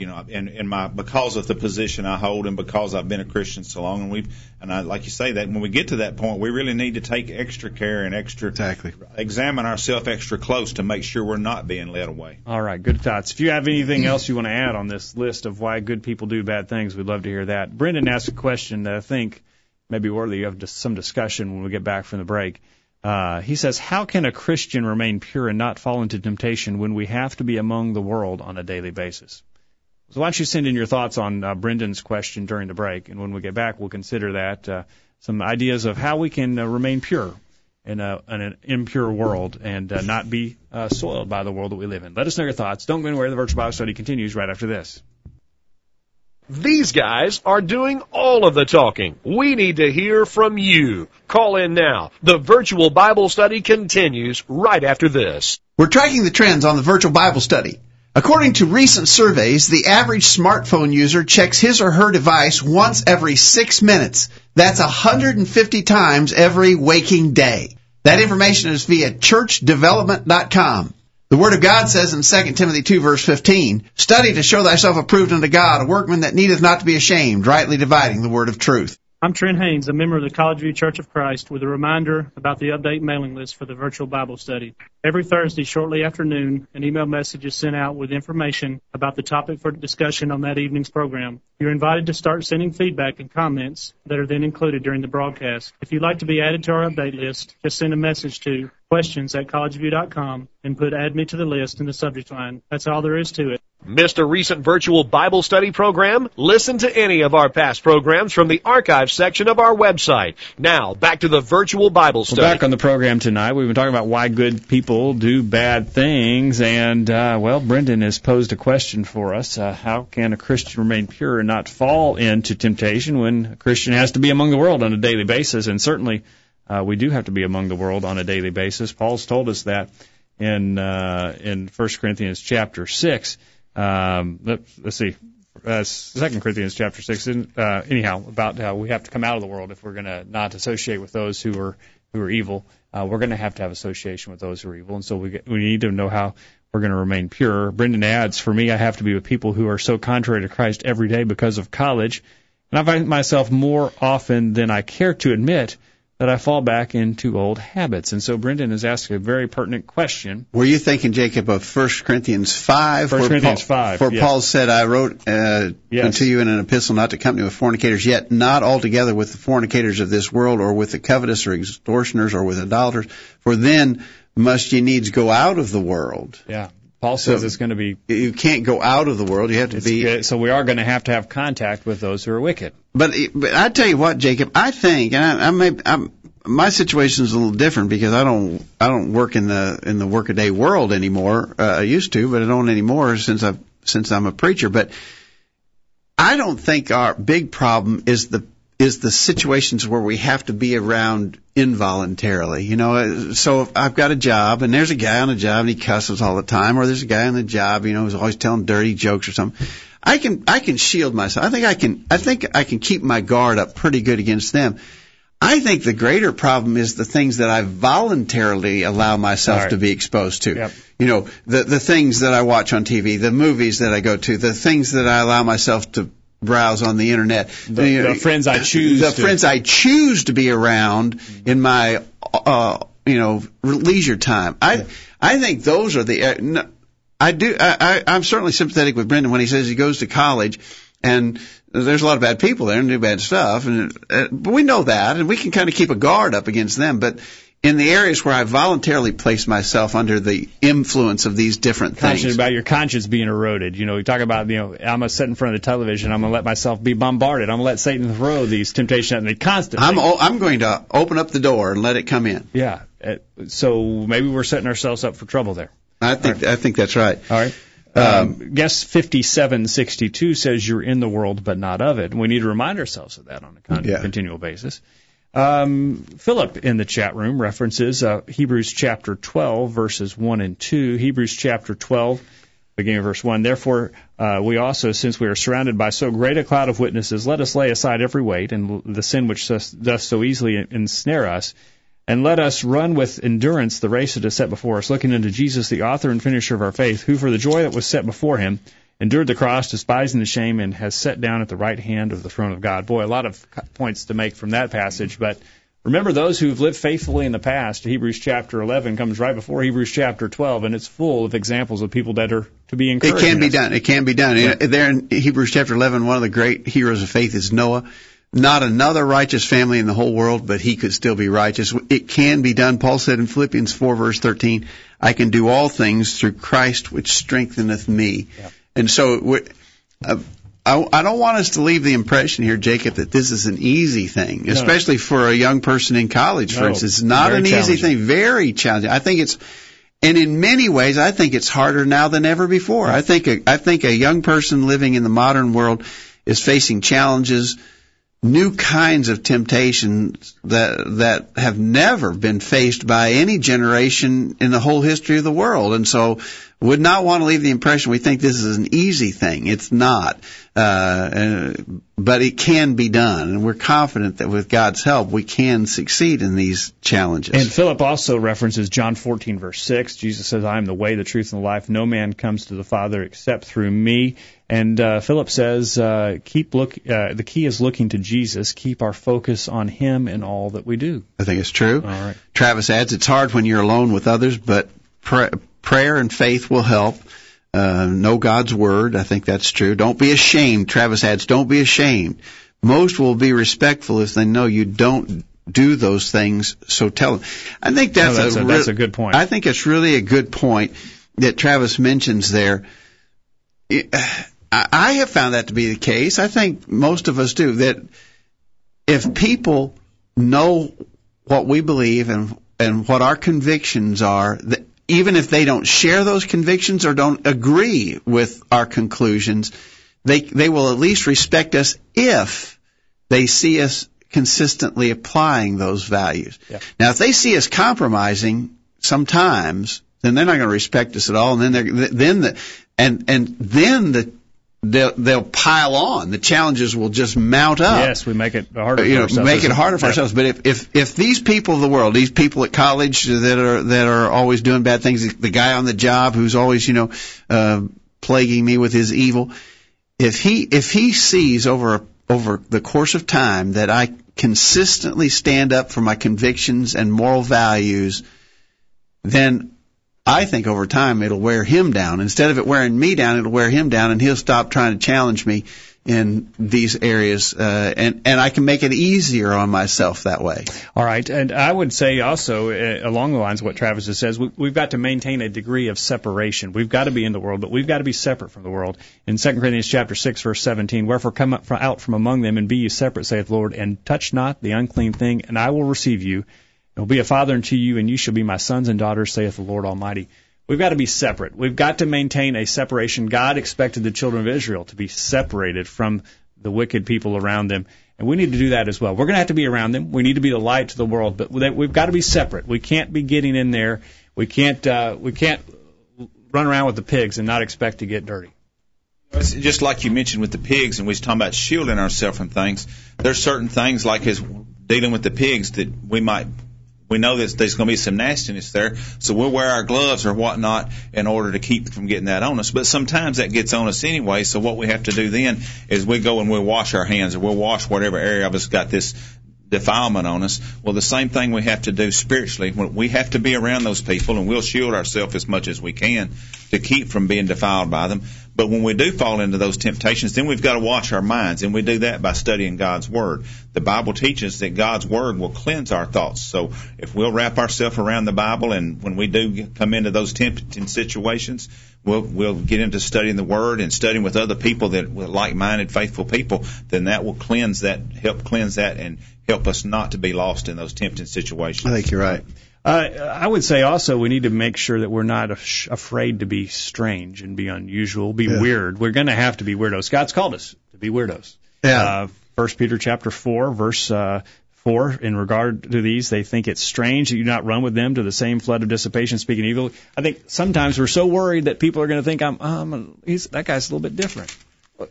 you know, in, in my because of the position I hold and because I've been a Christian so long, and we've and I like you say that when we get to that point, we really need to take extra care and extra Exactly. examine ourselves extra close to make sure we're not being led away. All right, good thoughts. If you have anything else you want to add on this list of why good people do bad things, we'd love to hear that. Brendan asked a question that I think may be worthy of just some discussion when we get back from the break. Uh, he says, How can a Christian remain pure and not fall into temptation when we have to be among the world on a daily basis? So why don't you send in your thoughts on uh, Brendan's question during the break, and when we get back, we'll consider that uh, some ideas of how we can uh, remain pure in, a, in an impure world and uh, not be uh, soiled by the world that we live in. Let us know your thoughts. Don't go anywhere. The virtual Bible study continues right after this. These guys are doing all of the talking. We need to hear from you. Call in now. The virtual Bible study continues right after this. We're tracking the trends on the virtual Bible study. According to recent surveys, the average smartphone user checks his or her device once every six minutes. That's 150 times every waking day. That information is via churchdevelopment.com. The Word of God says in 2 Timothy 2 verse 15, Study to show thyself approved unto God, a workman that needeth not to be ashamed, rightly dividing the Word of truth. I'm Trent Haynes, a member of the College View Church of Christ, with a reminder about the update mailing list for the virtual Bible study. Every Thursday, shortly after noon, an email message is sent out with information about the topic for discussion on that evening's program. You're invited to start sending feedback and comments that are then included during the broadcast. If you'd like to be added to our update list, just send a message to questions at collegeview.com and put add me to the list in the subject line. That's all there is to it. Missed a recent virtual Bible study program? Listen to any of our past programs from the archive section of our website. Now, back to the virtual Bible We're study. back on the program tonight. We've been talking about why good people do bad things, and uh, well, Brendan has posed a question for us: uh, How can a Christian remain pure and not fall into temptation when a Christian has to be among the world on a daily basis? And certainly, uh, we do have to be among the world on a daily basis. Paul's told us that in uh, in 1 Corinthians chapter six. Um, let's, let's see. Uh, Second Corinthians chapter six. and, Uh, anyhow, about how we have to come out of the world if we're going to not associate with those who are who are evil. uh, we're going to have to have association with those who are evil, and so we get, we need to know how we're going to remain pure. Brendan adds, for me, I have to be with people who are so contrary to Christ every day because of college, and I find myself more often than I care to admit that I fall back into old habits. And so Brendan is asking a very pertinent question. Were you thinking, Jacob, of 1 Corinthians 5? 1 Corinthians Paul, 5. Where yes. Paul said, I wrote uh, Yes. unto you in an epistle not to company with fornicators, yet not altogether with the fornicators of this world, or with the covetous, or extortioners, or with idolaters, for then must ye needs go out of the world. Yeah. Paul says So- it's going to be You can't go out of the world. You have to be good. so we are going to have to have contact with those who are wicked. But but I tell you what, Jacob, I think, and I, I may, I'm, my situation is a little different because I don't I don't work in the in the workaday world anymore. Uh, I used to, but I don't anymore since I've since I'm a preacher. But I don't think our big problem is the is the situations where we have to be around involuntarily. You know, so if I've got a job and there's a guy on the job and he cusses all the time, or there's a guy on the job, you know, who's always telling dirty jokes or something. I can I can shield myself. I think I can I think I can keep my guard up pretty good against them. I think the greater problem is the things that I voluntarily allow myself right. to be exposed to. Yep. You know, the the things that I watch on TV, the movies that I go to, the things that I allow myself to browse on the internet, The- You know, the friends I choose the to- friends I choose to be around in my uh, you know leisure time. I I think those are the. Uh, no, I do. I, I, I'm certainly sympathetic with Brendan when he says he goes to college, and there's a lot of bad people there and do bad stuff, and uh, but we know that, and we can kind of keep a guard up against them. But in the areas where I voluntarily place myself under the influence of these different Conscious things, about your conscience being eroded. You know, we talk about, you know, I'm going to sit in front of the television. I'm going to let myself be bombarded. I'm going to let Satan throw these temptations at me constantly. I'm o- I'm going to open up the door and let it come in. yeah. Uh, So maybe we're setting ourselves up for trouble there. I think I think that's right. All right. Um, guess 5762 says you're in the world but not of it. We need to remind ourselves of that on a con- Yeah. continual basis. Um, Philip in the chat room references uh, Hebrews chapter 12, verses 1 and 2. Hebrews chapter 12, beginning of verse 1. Therefore, uh, we also, since we are surrounded by so great a cloud of witnesses, let us lay aside every weight and the sin which doth so easily ensnare us. And let us run with endurance the race that is set before us, looking unto Jesus, the author and finisher of our faith, who for the joy that was set before him endured the cross, despising the shame, and has sat down at the right hand of the throne of God. Boy, a lot of points to make from that passage, but remember those who've lived faithfully in the past. Hebrews chapter 11 comes right before Hebrews chapter 12, and it's full of examples of people that are to be encouraged. It can be done. It can be done. There in Hebrews chapter 11, one of the great heroes of faith is Noah. Not another righteous family in the whole world, but he could still be righteous. It can be done. Paul said in Philippians 4 verse 13, I can do all things through Christ which strengtheneth me. And so we- uh, I, I don't want us to leave the impression here, Jacob, that this is an easy thing, especially for a young person in college, for No, instance. It's not an easy thing. Very challenging. I think it's and in many ways, I think it's harder now than ever before. I think a, I think a young person living in the modern world is facing challenges, new kinds of temptations that that have never been faced by any generation in the whole history of the world. And so, would not want to leave the impression we think this is an easy thing. It's not, uh, uh, but it can be done, and we're confident that with God's help, we can succeed in these challenges. And Philip also references John 14, verse 6. Jesus says, I am the way, the truth, and the life. No man comes to the Father except through me. And uh, Philip says, uh, keep look. Uh, the key is looking to Jesus. Keep our focus on Him in all that we do. I think it's true. All right. Travis adds, it's hard when you're alone with others, but pr- prayer and faith will help. Uh, know God's word. I think that's true. Don't be ashamed. Travis adds, don't be ashamed. Most will be respectful if they know you don't do those things. So tell them. I think that's, No, that's a- a, that's a good point. I think it's really a good point that Travis mentions there. It- I I have found that to be the case. I think most of us do. That if people know what we believe and and what our convictions are, that even if they don't share those convictions or don't agree with our conclusions, they they will at least respect us if they see us consistently applying those values. Yeah. Now, if they see us compromising sometimes, then they're not going to respect us at all, and then they're then the and and then the they'll, they'll pile on. The challenges will just mount up. Yes, we make it harder. you for know, ourselves, make it harder for ourselves. But if, if if these people of the world, these people at college that are that are always doing bad things, the guy on the job who's always you know uh, plaguing me with his evil, if he if he sees over over the course of time that I consistently stand up for my convictions and moral values, then I think over time it'll wear him down. Instead of it wearing me down, it'll wear him down, and he'll stop trying to challenge me in these areas, uh, and and I can make it easier on myself that way. All right, and I would say also uh, along the lines of what Travis just says, we, we've got to maintain a degree of separation. We've got to be in the world, but we've got to be separate from the world. In 2 Corinthians chapter six, verse 17, wherefore come up from, out from among them and be ye separate, saith the Lord, and touch not the unclean thing, and I will receive you, will be a father unto you, and you shall be my sons and daughters, saith the Lord Almighty. We've got to be separate. We've got to maintain a separation. God expected the children of Israel to be separated from the wicked people around them. And we need to do that as well. We're going to have to be around them. We need to be the light to the world, but we've got to be separate. We can't be getting in there. We can't, uh, we can't run around with the pigs and not expect to get dirty. Just like you mentioned with the pigs, and we was talking about shielding ourselves from things. There's certain things like as dealing with the pigs that we might we know that there's going to be some nastiness there, so we'll wear our gloves or whatnot in order to keep from getting that on us. But sometimes that gets on us anyway. So what we have to do then is we go and we'll wash our hands or we'll wash whatever area of us got this defilement on us. Well, the same thing we have to do spiritually. We have to be around those people, and we'll shield ourselves as much as we can to keep from being defiled by them. But when we do fall into those temptations, then we've got to wash our minds, and we do that by studying God's Word. The Bible teaches that God's Word will cleanse our thoughts. So if we'll wrap ourselves around the Bible, and when we do come into those tempting situations, we'll we'll get into studying the Word and studying with other people that with like-minded, faithful people, then that will cleanse that, help cleanse that, and help us not to be lost in those tempting situations. I think you're right. Uh, I would say also we need to make sure that we're not af- afraid to be strange and be unusual, be Yeah. weird. We're going to have to be weirdos. God's called us to be weirdos. Yeah. Uh, First Peter chapter four, verse uh, four. In regard to these, they think it's strange that you not run with them to the same flood of dissipation, speaking evil. I think sometimes we're so worried that people are going to think I'm, um, a- he's that guy's a little bit different.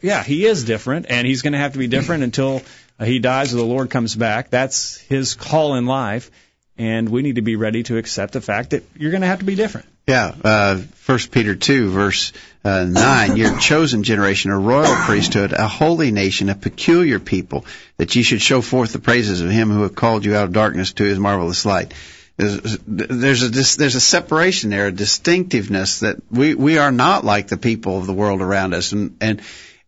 Yeah, he is different, and he's going to have to be different until uh, he dies or the Lord comes back. That's his call in life, and we need to be ready to accept the fact that you're going to have to be different. Yeah, uh, First Peter two verse uh, nine. Your chosen generation, a royal priesthood, a holy nation, a peculiar people, that ye should show forth the praises of Him who hath called you out of darkness to His marvelous light. There's, there's a there's a separation there, a distinctiveness that we we are not like the people of the world around us, and and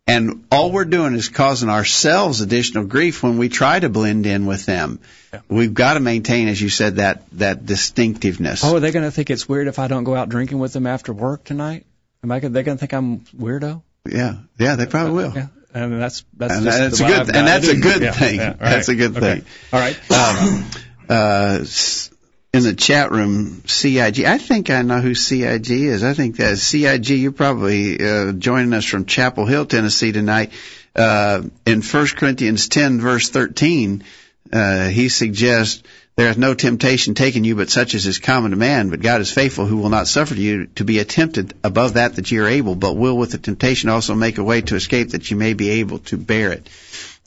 and all we're doing is causing ourselves additional grief when we try to blend in with them. We've got to maintain, as you said, that that distinctiveness. Oh, are they going to think it's weird if I don't go out drinking with them after work tonight? Am I? gonna- They going to think I'm weirdo? Yeah, yeah, they probably will. Yeah, and that's that's And just that's the a good- I've and that's a good thing. yeah, all That's a good Okay. thing. All right. Um, uh, s- in the chat room, CIG. I think I know who CIG is. I think that's CIG. You're probably uh, joining us from Chapel Hill, Tennessee tonight. Uh, in 1 Corinthians 10, verse 13, uh, he suggests there is no temptation taken you but such as is common to man. But God is faithful, who will not suffer you to be tempted above that that you are able, but will with the temptation also make a way to escape that you may be able to bear it.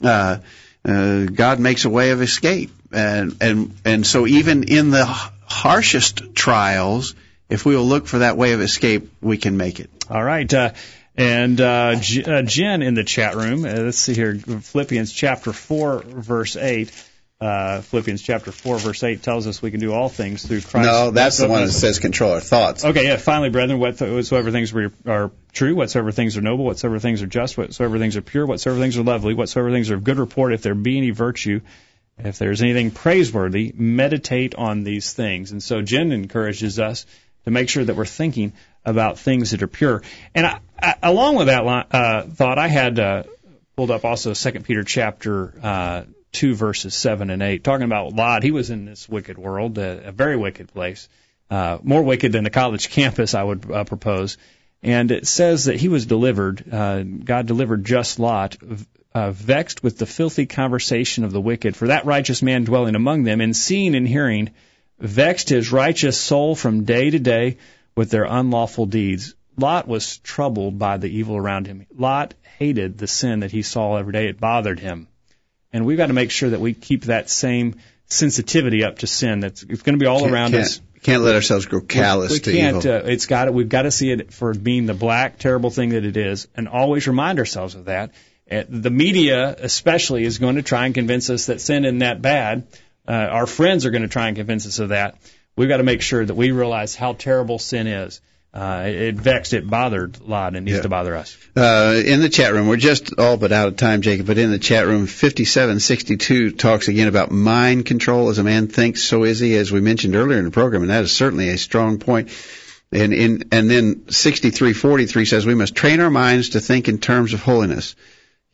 Uh, uh, God makes a way of escape, and and and so even in the harshest trials, if we will look for that way of escape, we can make it. All right. Uh, and uh, J- uh, Jen in the chat room, uh, let's see here, Philippians chapter 4, verse 8. Uh, Philippians chapter 4, verse 8 tells us we can do all things through Christ. No, that's the one that says control our thoughts. Okay, yeah. Finally, brethren, whatsoever things are, are true, whatsoever things are noble, whatsoever things are just, whatsoever things are pure, whatsoever things are lovely, whatsoever things are of good report, if there be any virtue, if there's anything praiseworthy, meditate on these things. And so Jen encourages us to make sure that we're thinking about things that are pure. And I, I, along with that li- uh, thought, I had uh, pulled up also Second Peter chapter uh, two verses seven and eight, talking about Lot. He was in this wicked world, a very wicked place, uh, more wicked than the college campus, I would uh, propose. And it says that he was delivered. Uh, God delivered just Lot, uh, vexed with the filthy conversation of the wicked. For that righteous man dwelling among them, and seeing and hearing, vexed his righteous soul from day to day with their unlawful deeds. Lot was troubled by the evil around him. Lot hated the sin that he saw every day. It bothered him. And we've got to make sure that we keep that same sensitivity up to sin. That's it's going to be all Can't- around can't- us. Can't let ourselves grow callous we, we to can't, evil. Uh, it's got we've got to see it for being the black, terrible thing that it is, and always remind ourselves of that. Uh, the media, especially, is going to try and convince us that sin isn't that bad. Uh, our friends are going to try and convince us of that. We've got to make sure that we realize how terrible sin is. Uh, it, vexed, it bothered a Lot, and needs Yeah. to bother us. Uh, in the chat room, we're just all but out of time, Jacob, but in the chat room, 5762 talks again about mind control. As a man thinks, so is he, as we mentioned earlier in the program, and that is certainly a strong point. And in, and then 6343 says we must train our minds to think in terms of holiness.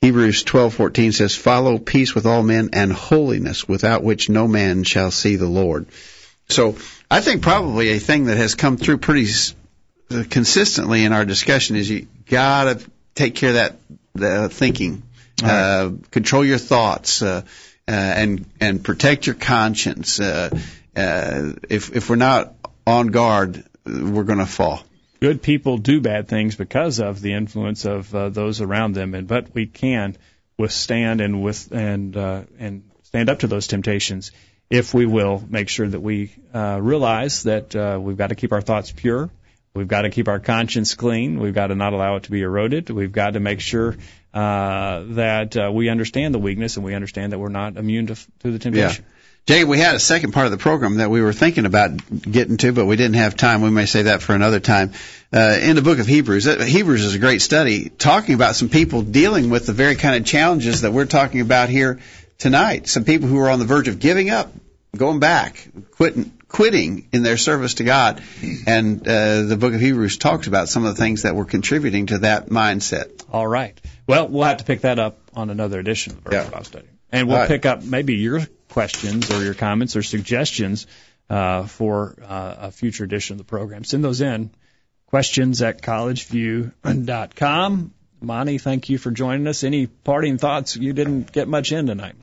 Hebrews 12:14 says, "Follow peace with all men and holiness, without which no man shall see the Lord." So, I think probably a thing that has come through pretty consistently in our discussion is you got to take care of that the thinking, uh, control your thoughts, uh, uh, and and protect your conscience. Uh, uh, if if we're not on guard, we're going to fall. Good people do bad things because of the influence of uh, those around them, and but we can withstand and with and uh, and stand up to those temptations if we will make sure that we uh, realize that uh, we've got to keep our thoughts pure. We've got to keep our conscience clean. We've got to not allow it to be eroded. We've got to make sure uh, that uh, we understand the weakness and we understand that we're not immune to, to the temptation. Jacob, we had a second part of the program that we were thinking about getting to, but we didn't have time. We may save that for another time. Uh, in the book of Hebrews, uh, Hebrews is a great study talking about some people dealing with the very kind of challenges that we're talking about here tonight. Some people who are on the verge of giving up, going back, quitting, quitting in their service to God. And uh, the book of Hebrews talks about some of the things that were contributing to that mindset. All right. Well, we'll have to pick that up on another edition of the Yeah. Bible Study. And we'll right. pick up maybe your questions or your comments or suggestions uh, for uh, a future edition of the program. Send those in. Questions at collegeview.com. Monty, thank you for joining us. Any parting thoughts? You didn't get much in tonight.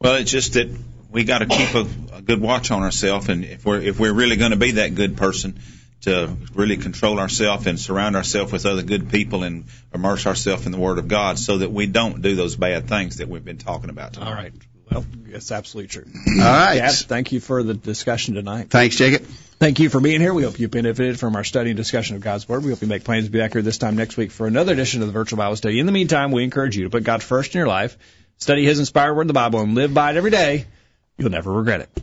Well, it's just that we got to keep a, a good watch on ourselves, and if we're if we're really going to be that good person, to really control ourselves and surround ourselves with other good people and immerse ourselves in the Word of God, so that we don't do those bad things that we've been talking about. Tonight. All right. Well, it's absolutely true. All right. Gab, thank you for the discussion tonight. Thanks, Jacob. Thank you for being here. We hope you benefited from our study and discussion of God's Word. We hope you make plans to be back here this time next week for another edition of the Virtual Bible Study. In the meantime, we encourage you to put God first in your life, study His inspired Word in the Bible, and live by it every day. You'll never regret it.